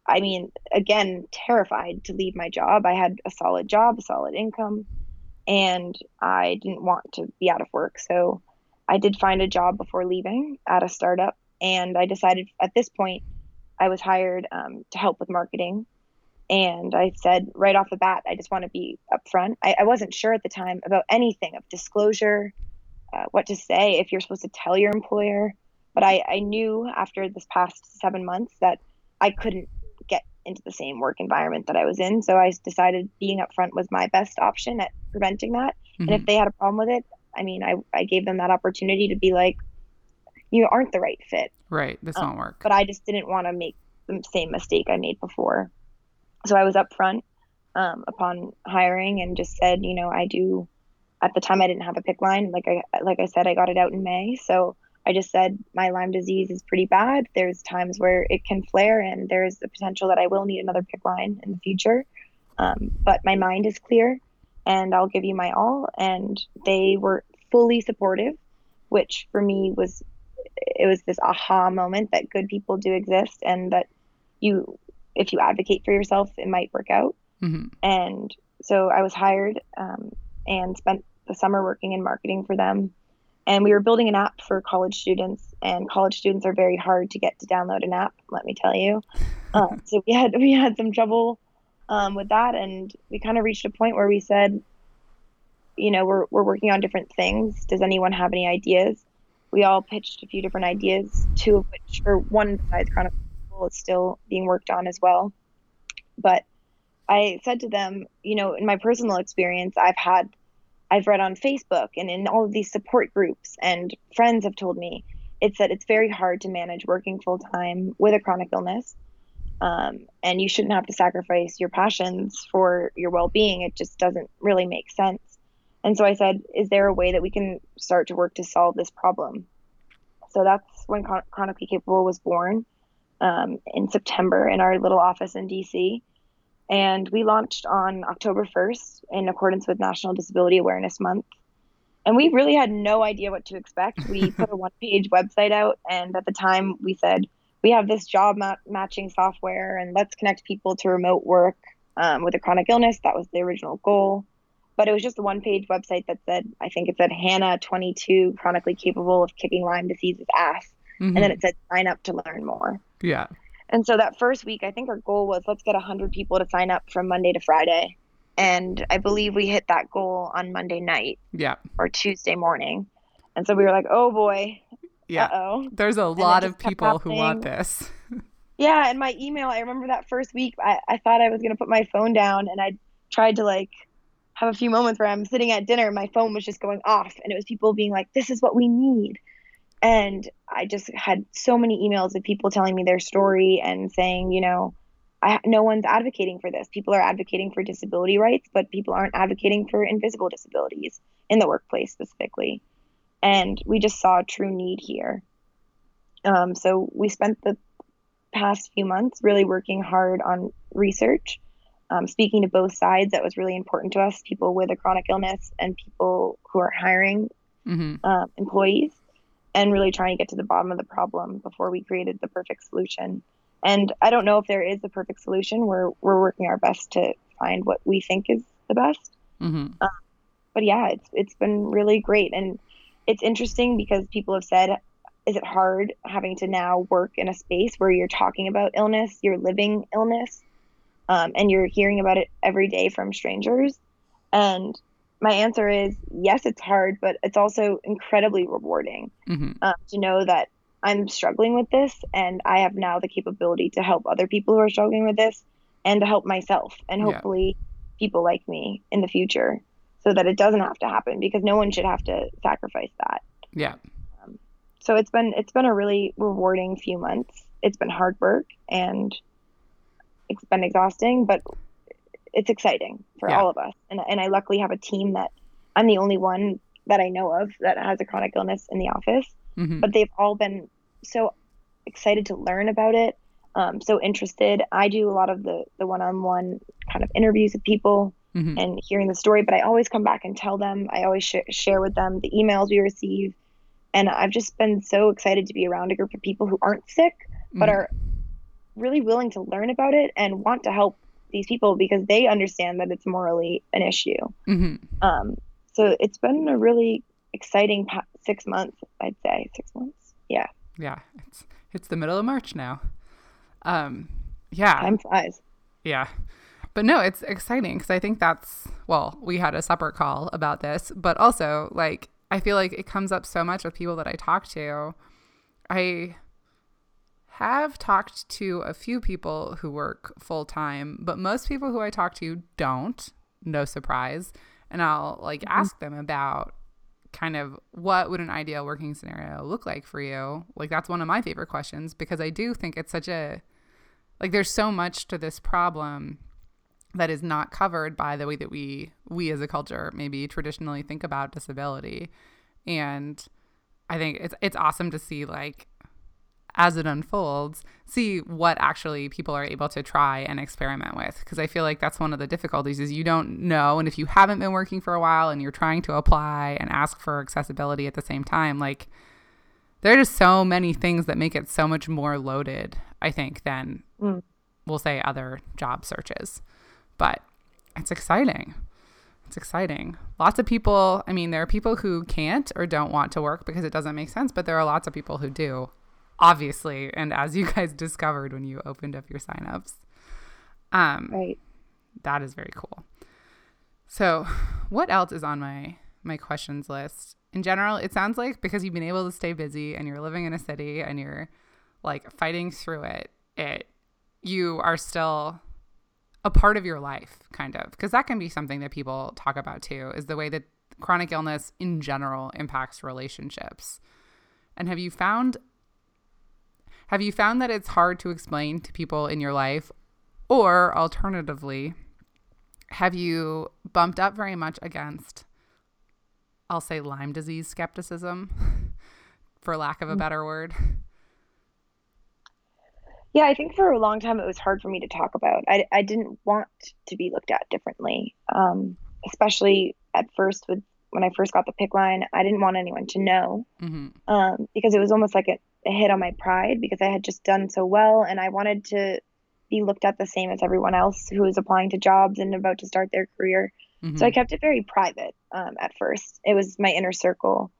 I mean, again, terrified to leave my job. I had a solid job, a solid income, and I didn't want to be out of work. So, I did find a job before leaving at a startup, and I decided at this point I was hired um, to help with marketing. And I said right off the bat, I just want to be upfront. I, I wasn't sure at the time about anything of disclosure, uh, what to say, if you're supposed to tell your employer. But I, I knew after this past seven months that I couldn't get into the same work environment that I was in. So I decided being upfront was my best option at preventing that. And if they had a problem with it, I mean, I, I gave them that opportunity to be like, you aren't the right fit Right. This um, won't work. but I just didn't want to make the same mistake I made before. So I was upfront um, upon hiring and just said, you know, I do. At the time, I didn't have a PICC line. Like I like I said, I got it out in May. So I just said my Lyme disease is pretty bad. There's times where it can flare, and there's the potential that I will need another PICC line in the future. Um, but my mind is clear, and I'll give you my all. And they were fully supportive, which for me was it was this aha moment that good people do exist and that you if you advocate for yourself it might work out Mm-hmm. And so I was hired um, and spent the summer working in marketing for them. And we were building an app for college students, and college students are very hard to get to download an app. Let me tell you. Uh, so we had we had some trouble um, with that, and we kind of reached a point where we said, you know, we're we're working on different things. Does anyone have any ideas? We all pitched a few different ideas, two of which, or one besides Chronic is still being worked on as well. But I said to them, you know, in my personal experience, I've had, I've read on Facebook and in all of these support groups, and friends have told me it's that it's very hard to manage working full time with a chronic illness. Um, and you shouldn't have to sacrifice your passions for your well being. It just doesn't really make sense. And so I said, is there a way that we can start to work to solve this problem? So that's when Chronically Capable was born um, in September in our little office in DC. And we launched on October 1st in accordance with National Disability Awareness Month. And we really had no idea what to expect. We put a one page website out, and at the time we said, we have this job ma- matching software, and let's connect people to remote work um, with a chronic illness. That was the original goal. But it was just a one page website that said, I think it said Hannah, 22, chronically capable of kicking Lyme disease's ass. Mm-hmm. And then mm-hmm. it said, sign up to learn more. Yeah. And so that first week, I think our goal was let's get 100 people to sign up from Monday to Friday. And I believe we hit that goal on Monday night. Yeah. Or Tuesday morning. And so we were like, oh boy. Yeah. Uh-oh. There's a lot of people who want this. yeah. And my email, I remember that first week, I, I thought I was going to put my phone down and I tried to like have a few moments where I'm sitting at dinner, my phone was just going off and it was people being like, this is what we need. And I just had so many emails of people telling me their story and saying, you know, I, no one's advocating for this. People are advocating for disability rights, but people aren't advocating for invisible disabilities in the workplace specifically. And we just saw a true need here. Um, so we spent the past few months really working hard on research, um, speaking to both sides. That was really important to us people with a chronic illness and people who are hiring mm-hmm. uh, employees and really trying to get to the bottom of the problem before we created the perfect solution. And I don't know if there is a perfect solution. We're we're working our best to find what we think is the best. Mm-hmm. Um, but yeah, it's it's been really great, and it's interesting because people have said, "Is it hard having to now work in a space where you're talking about illness, you're living illness, um, and you're hearing about it every day from strangers?" And my answer is yes, it's hard, but it's also incredibly rewarding mm-hmm. um, to know that I'm struggling with this and I have now the capability to help other people who are struggling with this and to help myself and hopefully yeah. people like me in the future so that it doesn't have to happen because no one should have to sacrifice that. Yeah. Um, so it's been it's been a really rewarding few months. It's been hard work and it's been exhausting, but it's exciting for yeah. all of us. And and I luckily have a team that I'm the only one that I know of that has a chronic illness in the office. Mm-hmm. But they've all been so excited to learn about it, um, so interested. I do a lot of the the one-on-one kind of interviews with people mm-hmm. and hearing the story, but I always come back and tell them. I always sh- share with them the emails we receive, and I've just been so excited to be around a group of people who aren't sick but mm-hmm. are really willing to learn about it and want to help these people because they understand that it's morally an issue. Mm-hmm. Um, so it's been a really exciting six months, I'd say six months. Yeah. Yeah. It's, it's the middle of March now. Um, yeah. Time flies. Yeah. But no, it's exciting because I think that's, well, we had a separate call about this, but also like, I feel like it comes up so much with people that I talk to. I have talked to a few people who work full time, but most people who I talk to don't. No surprise. And I'll like mm-hmm. ask them about kind of what would an ideal working scenario look like for you? Like that's one of my favorite questions because I do think it's such a like there's so much to this problem that is not covered by the way that we we as a culture maybe traditionally think about disability. And I think it's it's awesome to see like as it unfolds, see what actually people are able to try and experiment with. Because I feel like that's one of the difficulties is you don't know, and if you haven't been working for a while and you're trying to apply and ask for accessibility at the same time, like there are just so many things that make it so much more loaded. I think than mm. we'll say other job searches, but it's exciting. It's exciting. Lots of people, I mean, there are people who can't or don't want to work because it doesn't make sense, but there are lots of people who do, obviously. And as you guys discovered when you opened up your signups. Um, right. That is very cool. So, what else is on my my questions list? In general, it sounds like because you've been able to stay busy and you're living in a city and you're like fighting through it, it you are still a part of your life, kind of, because that can be something that people talk about too, is the way that chronic illness in general impacts relationships. And have you found have you found that it's hard to explain to people in your life or alternatively have you bumped up very much against I'll say Lyme disease skepticism for lack of a mm. better word? Yeah, I think for a long time it was hard for me to talk about. I, I didn't want to be looked at differently, um, especially at first with when I first got the PICC line. I didn't want anyone to know mm-hmm. um, because it was almost like a, a hit on my pride because I had just done so well and I wanted to be looked at the same as everyone else who was applying to jobs and about to start their career. Mm-hmm. So I kept it very private um, at first. It was my inner circle,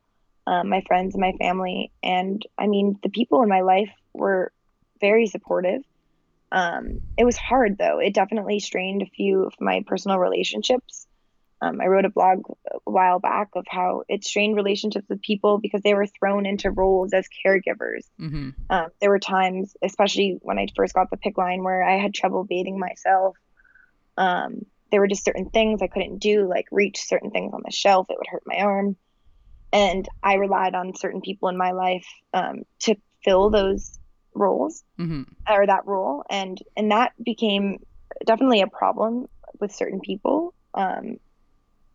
um, my friends, and my family. And I mean, the people in my life were very supportive. Um, it was hard though. It definitely strained a few of my personal relationships. Um, I wrote a blog a while back of how it strained relationships with people because they were thrown into roles as caregivers. Mm-hmm. Um, there were times, especially when I first got the PICC line, where I had trouble bathing myself. Um, there were just certain things I couldn't do, like reach certain things on the shelf. It would hurt my arm. And I relied on certain people in my life um, to fill those roles mm-hmm. or that role and and that became definitely a problem with certain people. Um,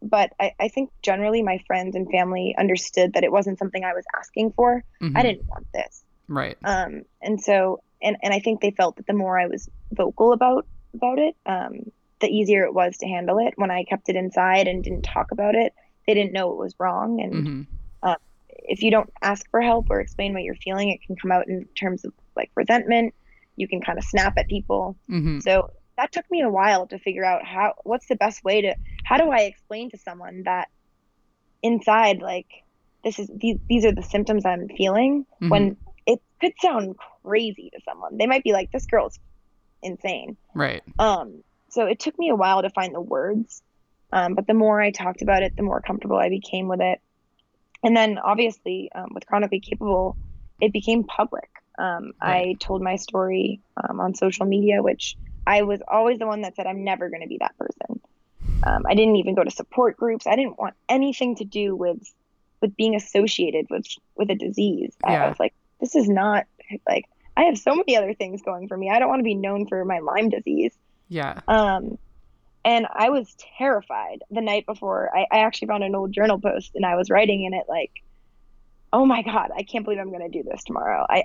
but I, I think generally my friends and family understood that it wasn't something i was asking for. Mm-hmm. i didn't want this. Right. Um, and so and, and i think they felt that the more i was vocal about about it um, the easier it was to handle it. When i kept it inside and didn't talk about it they didn't know it was wrong. And mm-hmm. If you don't ask for help or explain what you're feeling it can come out in terms of like resentment. You can kind of snap at people. Mm-hmm. So that took me a while to figure out how what's the best way to how do I explain to someone that inside like this is these these are the symptoms I'm feeling mm-hmm. when it could sound crazy to someone. They might be like this girl's insane. Right. Um so it took me a while to find the words. Um, but the more I talked about it, the more comfortable I became with it. And then obviously um, with chronically capable, it became public. Um, right. I told my story um, on social media, which I was always the one that said, I'm never going to be that person. Um, I didn't even go to support groups. I didn't want anything to do with with being associated with with a disease. Yeah. I was like, this is not like I have so many other things going for me. I don't want to be known for my Lyme disease. Yeah. Um, and I was terrified the night before. I, I actually found an old journal post and I was writing in it like, oh my god, I can't believe I'm going to do this tomorrow. I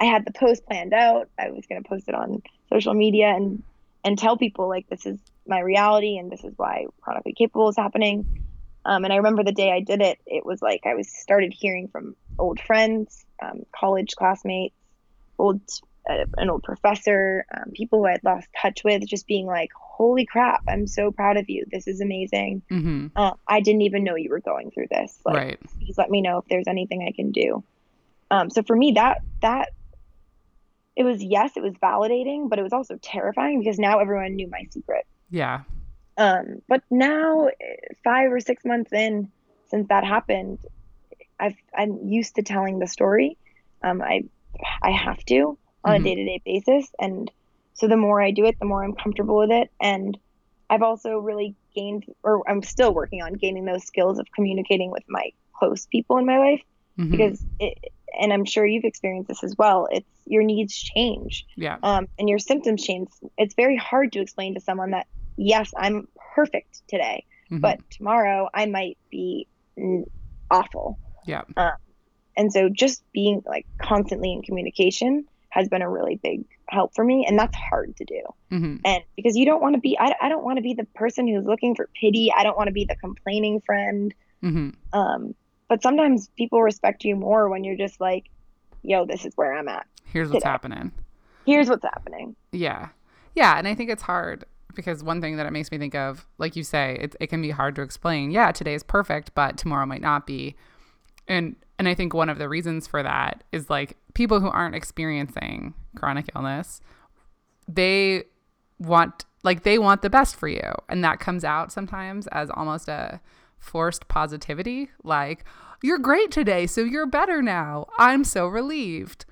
I had the post planned out. I was going to post it on social media and and tell people like this is my reality and this is why chronically capable is happening. Um, and I remember the day I did it, it was like I was started hearing from old friends, um, college classmates, old an old professor, um, people who I had lost touch with, just being like, "Holy crap! I'm so proud of you. This is amazing. Mm-hmm. Uh, I didn't even know you were going through this. Like, right. please let me know if there's anything I can do." Um, so for me, that that it was yes, it was validating, but it was also terrifying because now everyone knew my secret. Yeah. Um, but now, five or six months in since that happened, I've I'm used to telling the story. Um, I I have to on mm-hmm. a day to day basis, and so the more I do it, the more I'm comfortable with it, and I've also really gained, or I'm still working on gaining those skills of communicating with my close people in my life mm-hmm. because it, and I'm sure you've experienced this as well. It's your needs change. Yeah. Um, and your symptoms change. It's very hard to explain to someone that yes, I'm perfect today, mm-hmm. but tomorrow I might be awful. Yeah. Um, and so just being like constantly in communication has been a really big help for me and that's hard to do mm-hmm. and because you don't want to be I, I don't want to be the person who's looking for pity i don't want to be the complaining friend mm-hmm. um, but sometimes people respect you more when you're just like, yo, this is where I'm at. Here's what's happening. Here's what's happening. Yeah. Yeah. And I think it's hard because one thing that it makes me think of, like you say, it, it can be hard to explain. Yeah, today is perfect, but tomorrow might not be. And and I think one of the reasons for that is like people who aren't experiencing chronic illness, they want like they want the best for you. And that comes out sometimes as almost a forced positivity, like you're great today, so you're better now. I'm so relieved.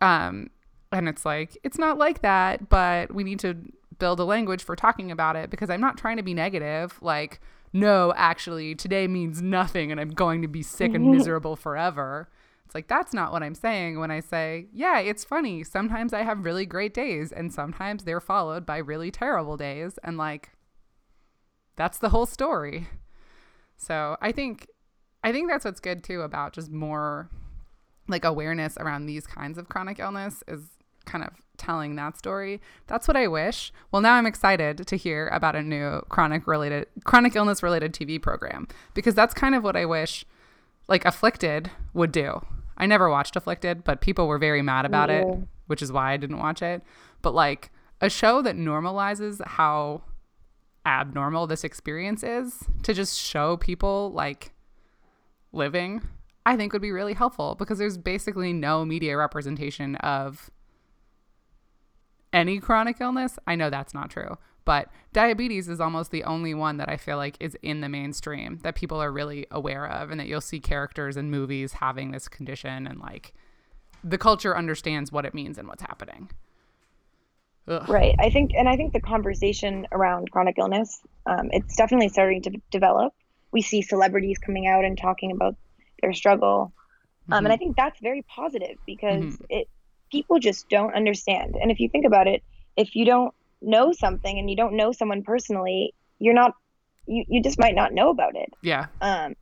Um and it's like it's not like that, but we need to build a language for talking about it because I'm not trying to be negative. Like, no, actually, today means nothing and I'm going to be sick and miserable forever. It's like, that's not what I'm saying when I say, yeah, it's funny. Sometimes I have really great days and sometimes they're followed by really terrible days. And like, that's the whole story. So I think, I think that's what's good too about just more like awareness around these kinds of chronic illness is kind of telling that story. That's what I wish. Well, now I'm excited to hear about a new chronic related chronic illness related TV program because that's kind of what I wish like Afflicted would do. I never watched Afflicted, but people were very mad about yeah. it, which is why I didn't watch it. But like a show that normalizes how abnormal this experience is to just show people like living I think would be really helpful because there's basically no media representation of any chronic illness. I know that's not true, but diabetes is almost the only one that I feel like is in the mainstream that people are really aware of and that you'll see characters in movies having this condition and like the culture understands what it means and what's happening. Ugh. Right. I think, and I think the conversation around chronic illness, um, it's definitely starting to develop. We see celebrities coming out and talking about their struggle. Um, mm-hmm. And I think that's very positive because mm-hmm. it people just don't understand. And if you think about it, if you don't know something and you don't know someone personally, you're not you, you just might not know about it. Yeah. Um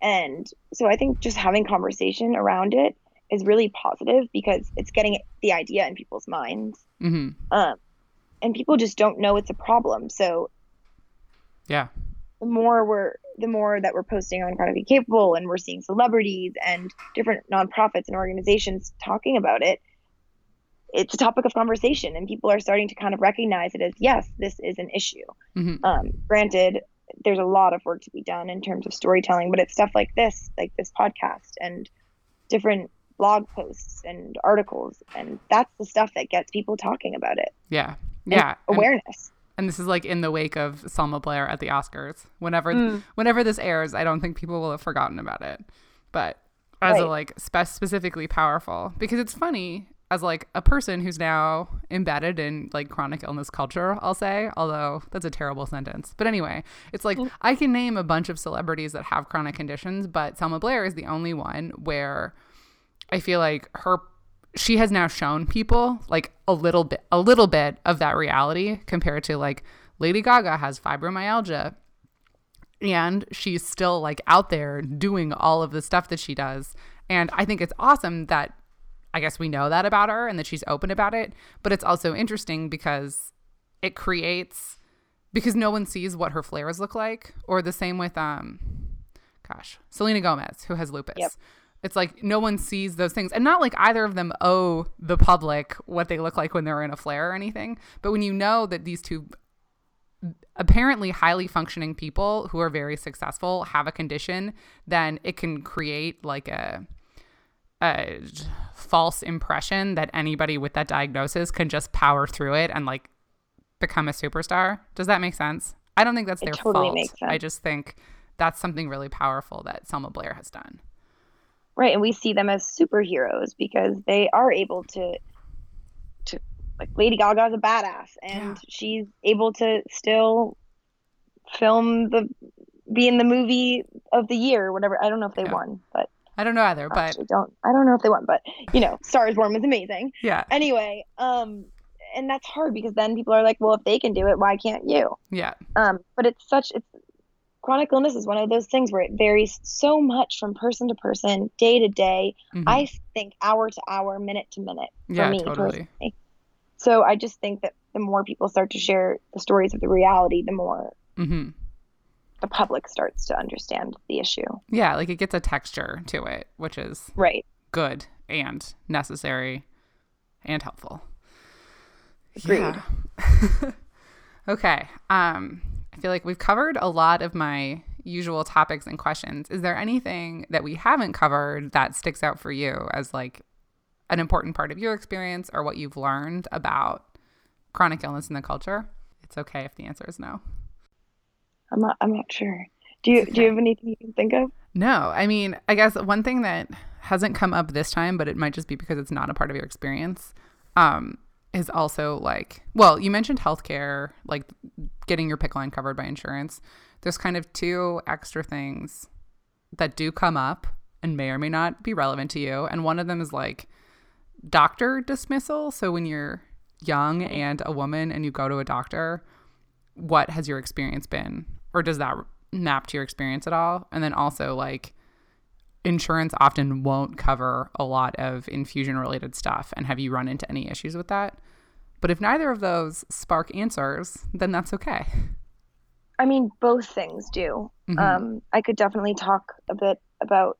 and so I think just having conversation around it is really positive because it's getting the idea in people's minds. Mm-hmm. Um and people just don't know it's a problem. So yeah. The more we're the more that we're posting on Chronically Capable and we're seeing celebrities and different nonprofits and organizations talking about it, it's a topic of conversation and people are starting to kind of recognize it as yes this is an issue mm-hmm. um, granted there's a lot of work to be done in terms of storytelling but it's stuff like this like this podcast and different blog posts and articles and that's the stuff that gets people talking about it yeah yeah awareness and, and this is like in the wake of Selma Blair at the Oscars. Whenever mm. whenever this airs, I don't think people will have forgotten about it. But as right. a like spe- specifically powerful because it's funny as like a person who's now embedded in like chronic illness culture, I'll say, although that's a terrible sentence. But anyway, it's like mm-hmm. I can name a bunch of celebrities that have chronic conditions, but Selma Blair is the only one where I feel like her she has now shown people like a little bit a little bit of that reality compared to like Lady Gaga has fibromyalgia and she's still like out there doing all of the stuff that she does. And I think it's awesome that I guess we know that about her and that she's open about it. But it's also interesting because it creates because no one sees what her flares look like. Or the same with um gosh, Selena Gomez, who has lupus. Yep. It's like no one sees those things. And not like either of them owe the public what they look like when they're in a flare or anything. But when you know that these two apparently highly functioning people who are very successful have a condition, then it can create like a a false impression that anybody with that diagnosis can just power through it and like become a superstar. Does that make sense? I don't think that's their totally fault. I just think that's something really powerful that Selma Blair has done. Right, and we see them as superheroes because they are able to to like Lady Gaga is a badass and yeah. she's able to still film the be in the movie of the year or whatever. I don't know if they yeah. won, but I don't know either, but Actually, don't I don't know if they won, but you know, Stars Born was amazing. Yeah. Anyway, um, and that's hard because then people are like, well, if they can do it, why can't you? Yeah. Um, but it's such it's chronic illness is one of those things where it varies so much from person to person, day to day. Mm-hmm. I think hour to hour, minute to minute for yeah, me totally. personally. So I just think that the more people start to share the stories of the reality, the more mm-hmm the public starts to understand the issue. Yeah, like it gets a texture to it, which is right, good and necessary and helpful. Agreed. Yeah. Okay. Um, I feel like we've covered a lot of my usual topics and questions. Is there anything that we haven't covered that sticks out for you as like an important part of your experience or what you've learned about chronic illness in the culture? It's okay if the answer is no. I'm not. I'm not sure. Do you okay. do you have anything you can think of? No. I mean, I guess one thing that hasn't come up this time, but it might just be because it's not a part of your experience. Um, is also like, well, you mentioned healthcare, like getting your PICC line covered by insurance. There's kind of two extra things that do come up and may or may not be relevant to you. And one of them is like doctor dismissal. So when you're young and a woman and you go to a doctor, what has your experience been? Or does that map to your experience at all? And then also like insurance often won't cover a lot of infusion related stuff. And have you run into any issues with that? But if neither of those spark answers, then that's okay. I mean, both things do. Mm-hmm. Um, I could definitely talk a bit about,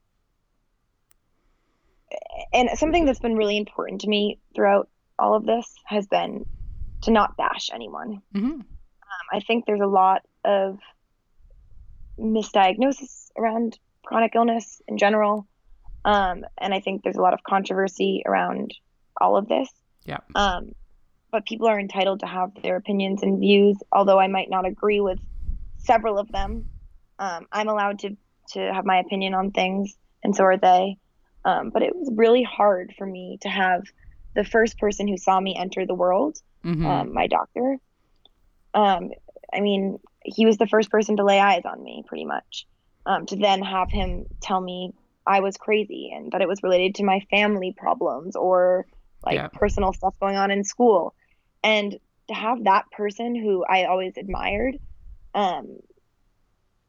and something that's been really important to me throughout all of this has been to not bash anyone. Mm-hmm. Um, I think there's a lot of misdiagnosis around chronic illness in general. Um, and I think there's a lot of controversy around all of this. Yeah. Um, but people are entitled to have their opinions and views, although I might not agree with several of them. Um, I'm allowed to to have my opinion on things, and so are they. Um, but it was really hard for me to have the first person who saw me enter the world, mm-hmm. um, my doctor. Um, I mean, he was the first person to lay eyes on me, pretty much um, to then have him tell me I was crazy and that it was related to my family problems or like yeah. personal stuff going on in school. And to have that person who I always admired um,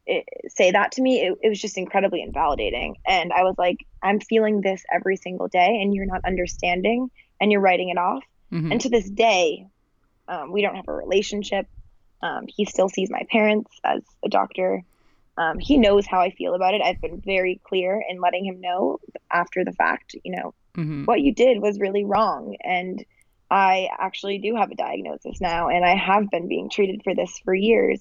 it, say that to me, it, it was just incredibly invalidating. And I was like, I'm feeling this every single day, and you're not understanding, and you're writing it off. Mm-hmm. And to this day, um, we don't have a relationship. Um, he still sees my parents as a doctor. Um, he knows how I feel about it. I've been very clear in letting him know after the fact, you know, mm-hmm. what you did was really wrong. And I actually do have a diagnosis now, and I have been being treated for this for years.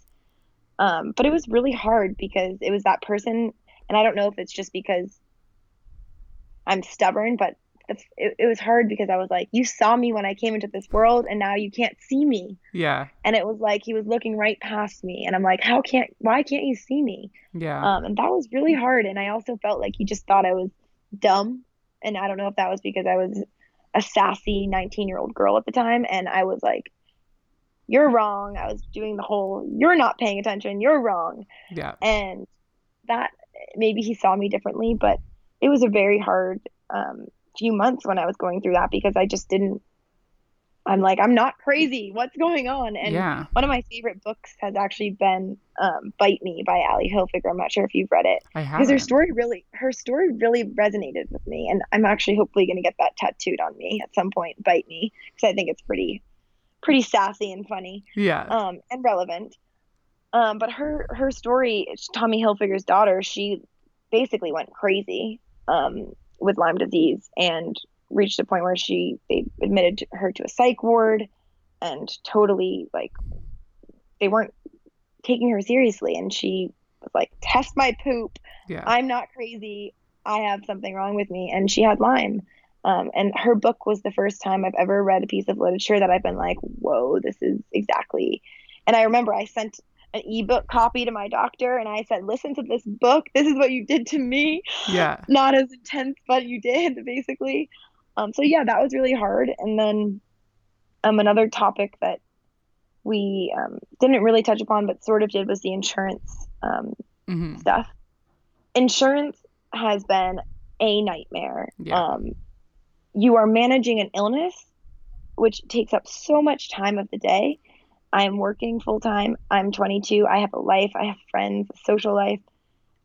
Um, but it was really hard because it was that person, and I don't know if it's just because I'm stubborn, but it, it was hard because I was like, you saw me when I came into this world and now you can't see me. Yeah. And it was like he was looking right past me and I'm like, how can't why can't you see me? Yeah. Um and that was really hard and I also felt like he just thought I was dumb and I don't know if that was because I was a sassy 19-year-old girl at the time and I was like you're wrong. I was doing the whole you're not paying attention. You're wrong. Yeah. And that maybe he saw me differently, but it was a very hard um, few months when I was going through that because I just didn't. I'm like, I'm not crazy. What's going on? And yeah. one of my favorite books has actually been um, "Bite Me" by Ally Hilfiger. I'm not sure if you've read it. I have. Because her story really, her story really resonated with me, and I'm actually hopefully going to get that tattooed on me at some point. "Bite Me," because I think it's pretty, pretty sassy and funny. Yeah. Um, and relevant. Um, but her her story, Tommy Hilfiger's daughter, she basically went crazy. Um, with Lyme disease and reached a point where she they admitted her to a psych ward and totally like they weren't taking her seriously. And she was like test my poop. Yeah. i'm not crazy. I have something wrong with me. And she had lyme. Um, and her book was the first time i've ever read a piece of literature that i've been like whoa this is exactly and i remember i sent an ebook copy to my doctor and I said, listen to this book. This is what you did to me. Yeah. Not as intense, but you did basically. Um, so yeah, that was really hard. And then um, another topic that we um, didn't really touch upon, but sort of did was the insurance um, mm-hmm. stuff. Insurance has been a nightmare. Yeah. Um, you are managing an illness, which takes up so much time of the day I'm working full time. I'm 22. I have a life. I have friends, a social life.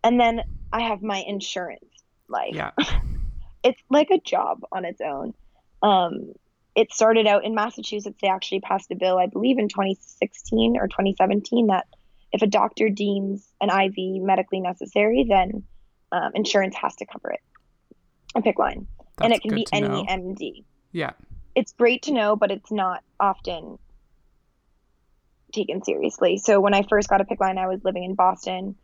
And then I have my insurance life. Yeah. it's like a job on its own. Um, it started out in Massachusetts. They actually passed a bill, I believe, in 2016 or 2017 that if a doctor deems an IV medically necessary, then um, insurance has to cover it. A PICC line. That's and it can be any know. MD. Yeah. It's great to know, but it's not often taken seriously. So when I first got a PICC line, I was living in Boston,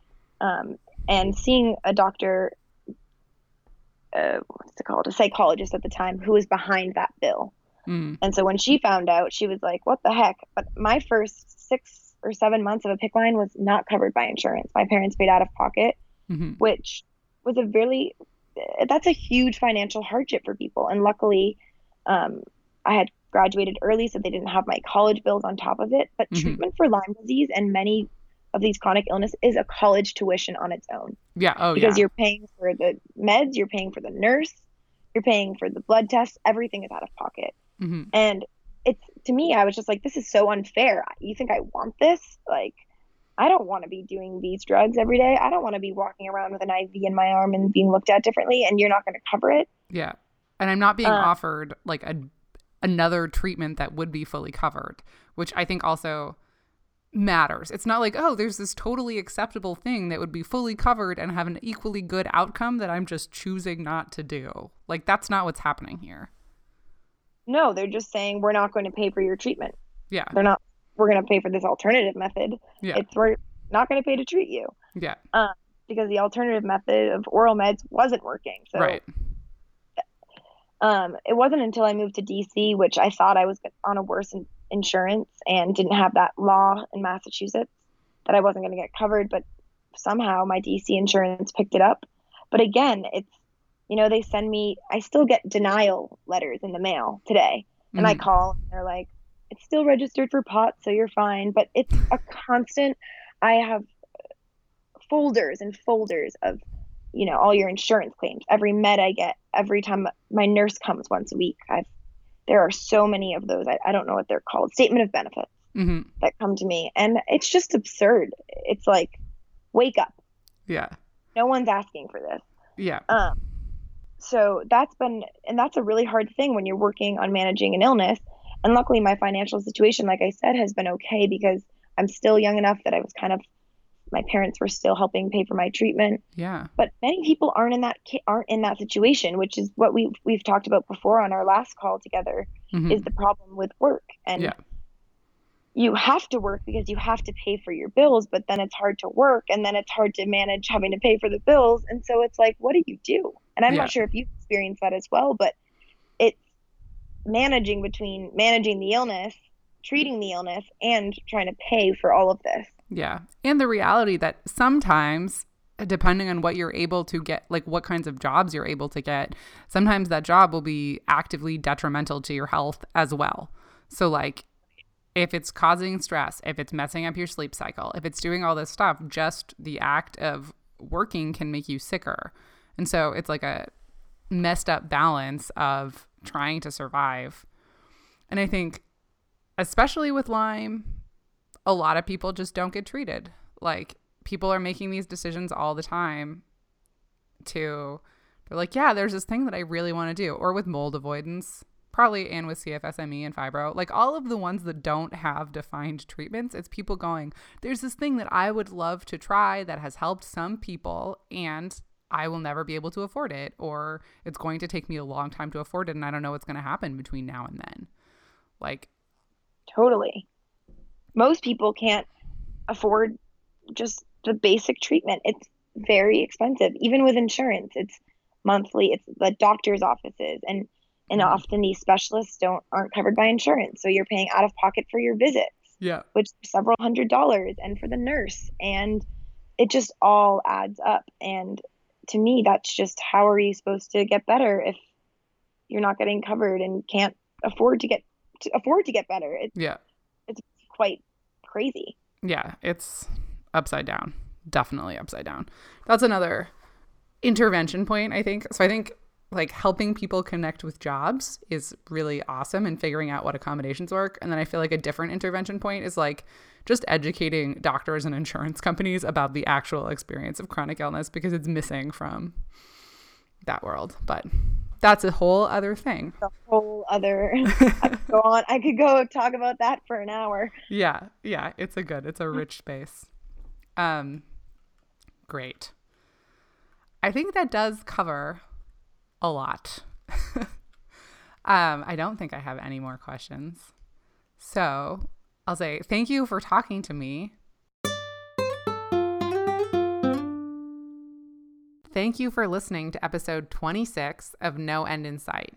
um, and seeing a doctor, uh, what's it called, a psychologist at the time, who was behind that bill. Mm. And so when she found out, she was like, "What the heck?" But my first six or seven months of a PICC line was not covered by insurance. My parents paid out of pocket, hmm which was a really that's a huge financial hardship for people. And luckily, um, I had graduated early, so they didn't have my college bills on top of it. But Mhm. treatment for Lyme disease and many of these chronic illness is a college tuition on its own Yeah. Oh, because yeah. you're paying for the meds, you're paying for the nurse, you're paying for the blood tests, everything is out of pocket. hmm And it's to me, I was just like, this is so unfair. You think I want this? Like, I don't want to be doing these drugs every day. I don't want to be walking around with an IV in my arm and being looked at differently, and you're not going to cover it. Yeah. And I'm not being Uh, offered like a another treatment that would be fully covered, which I think also matters. It's not like, oh, there's this totally acceptable thing that would be fully covered and have an equally good outcome that I'm just choosing not to do. Like that's not what's happening here. No, they're just saying we're not going to pay for your treatment. Yeah. They're not. We're going to pay for this alternative method. Yeah. It's we're not going to pay to treat you Yeah. Um, because the alternative method of oral meds wasn't working. So right. Um, it wasn't until I moved to DC, which I thought I was on a worse in- insurance and didn't have that law in Massachusetts, that I wasn't going to get covered. But somehow my DC insurance picked it up. But again, it's, you know, they send me, I still get denial letters in the mail today. And I Mhm. call and they're like, it's still registered for pot, so you're fine. But it's a constant, I have folders and folders of you know all your insurance claims. Every med i get every time my nurse comes once a week i've there are so many of those. I, I don't know what they're called. Statement of benefits Mhm. that come to me. And it's just absurd. It's like wake up. Yeah. no one's asking for this. Yeah. um so that's been and that's a really hard thing when you're working on managing an illness. And luckily my financial situation like i said has been okay because i'm still young enough that i was kind of my parents were still helping pay for my treatment Yeah. but many people aren't in that aren't in that situation which is what we we've talked about before on our last call together Mhm. is the problem with work and Yeah. you have to work because you have to pay for your bills but then it's hard to work and then it's hard to manage having to pay for the bills and so it's like what do you do and i'm Yeah. not sure if you've experienced that as well but it's managing between managing the illness treating the illness and trying to pay for all of this Yeah. And the reality that sometimes, depending on what you're able to get, like what kinds of jobs you're able to get, sometimes that job will be actively detrimental to your health as well. So, like, if it's causing stress, if it's messing up your sleep cycle, if it's doing all this stuff, just the act of working can make you sicker. And so it's like a messed up balance of trying to survive. And I think, especially with Lyme, a lot of people just don't get treated. Like people are making these decisions all the time to they're like, yeah, there's this thing that I really want to do. Or with mold avoidance, probably and with CFSME and fibro, like all of the ones that don't have defined treatments, it's people going, there's this thing that I would love to try that has helped some people and I will never be able to afford it or it's going to take me a long time to afford it and I don't know what's going to happen between now and then. Like Totally. Most people can't afford just the basic treatment. It's very expensive, even with insurance. It's monthly. It's the doctor's offices, and and Mhm. often these specialists don't aren't covered by insurance, so you're paying out of pocket for your visits, yeah. which are several hundred dollars, and for the nurse, and it just all adds up. And to me, that's just how are you supposed to get better if you're not getting covered and can't afford to get to afford to get better? It's Yeah. Quite crazy. Yeah, it's upside down. Definitely upside down. That's another intervention point, I think. So I think like helping people connect with jobs is really awesome and figuring out what accommodations work. And then I feel like a different intervention point is like just educating doctors and insurance companies about the actual experience of chronic illness because it's missing from that world. But that's a whole other thing. The whole other I could go on. I could go talk about that for an hour. Yeah, yeah, it's a good, it's a rich space. Um, great. I think that does cover a lot. um, I don't think I have any more questions. So I'll say thank you for talking to me. Thank you for listening to episode 26 of No End in Sight.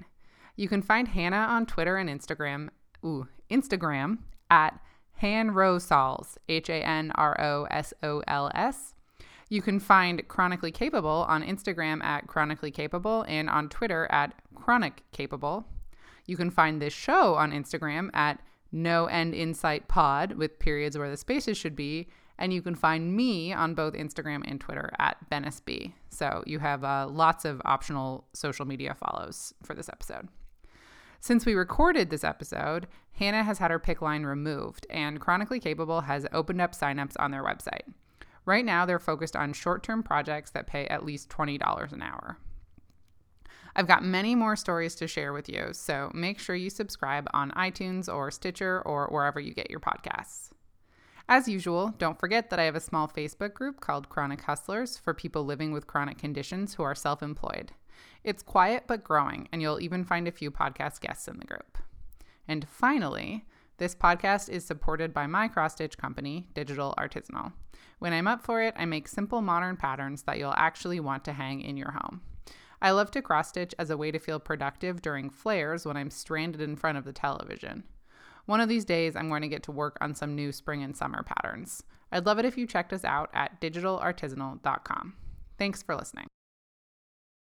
You can find Hannah on Twitter and Instagram, ooh, Instagram at Hanrosols, H A N R O S O L S. You can find Chronically Capable on Instagram at Chronically Capable and on Twitter at Chronic Capable. You can find this show on Instagram at No End In Sight Pod with periods where the spaces should be. And you can find me on both Instagram and Twitter at BennessB. So you have uh, lots of optional social media follows for this episode. Since we recorded this episode, Hannah has had her PICC line removed, and Chronically Capable has opened up signups on their website. Right now, they're focused on short term projects that pay at least $20 an hour. I've got many more stories to share with you, so make sure you subscribe on iTunes or Stitcher or wherever you get your podcasts. As usual, don't forget that I have a small Facebook group called Chronic Hustlers for people living with chronic conditions who are self employed. It's quiet but growing, and you'll even find a few podcast guests in the group. And finally, this podcast is supported by my cross stitch company, Digital Artisanal. When I'm up for it, I make simple modern patterns that you'll actually want to hang in your home. I love to cross stitch as a way to feel productive during flares when I'm stranded in front of the television. One of these days, I'm going to get to work on some new spring and summer patterns. I'd love it if you checked us out at digitalartisanal.com. Thanks for listening.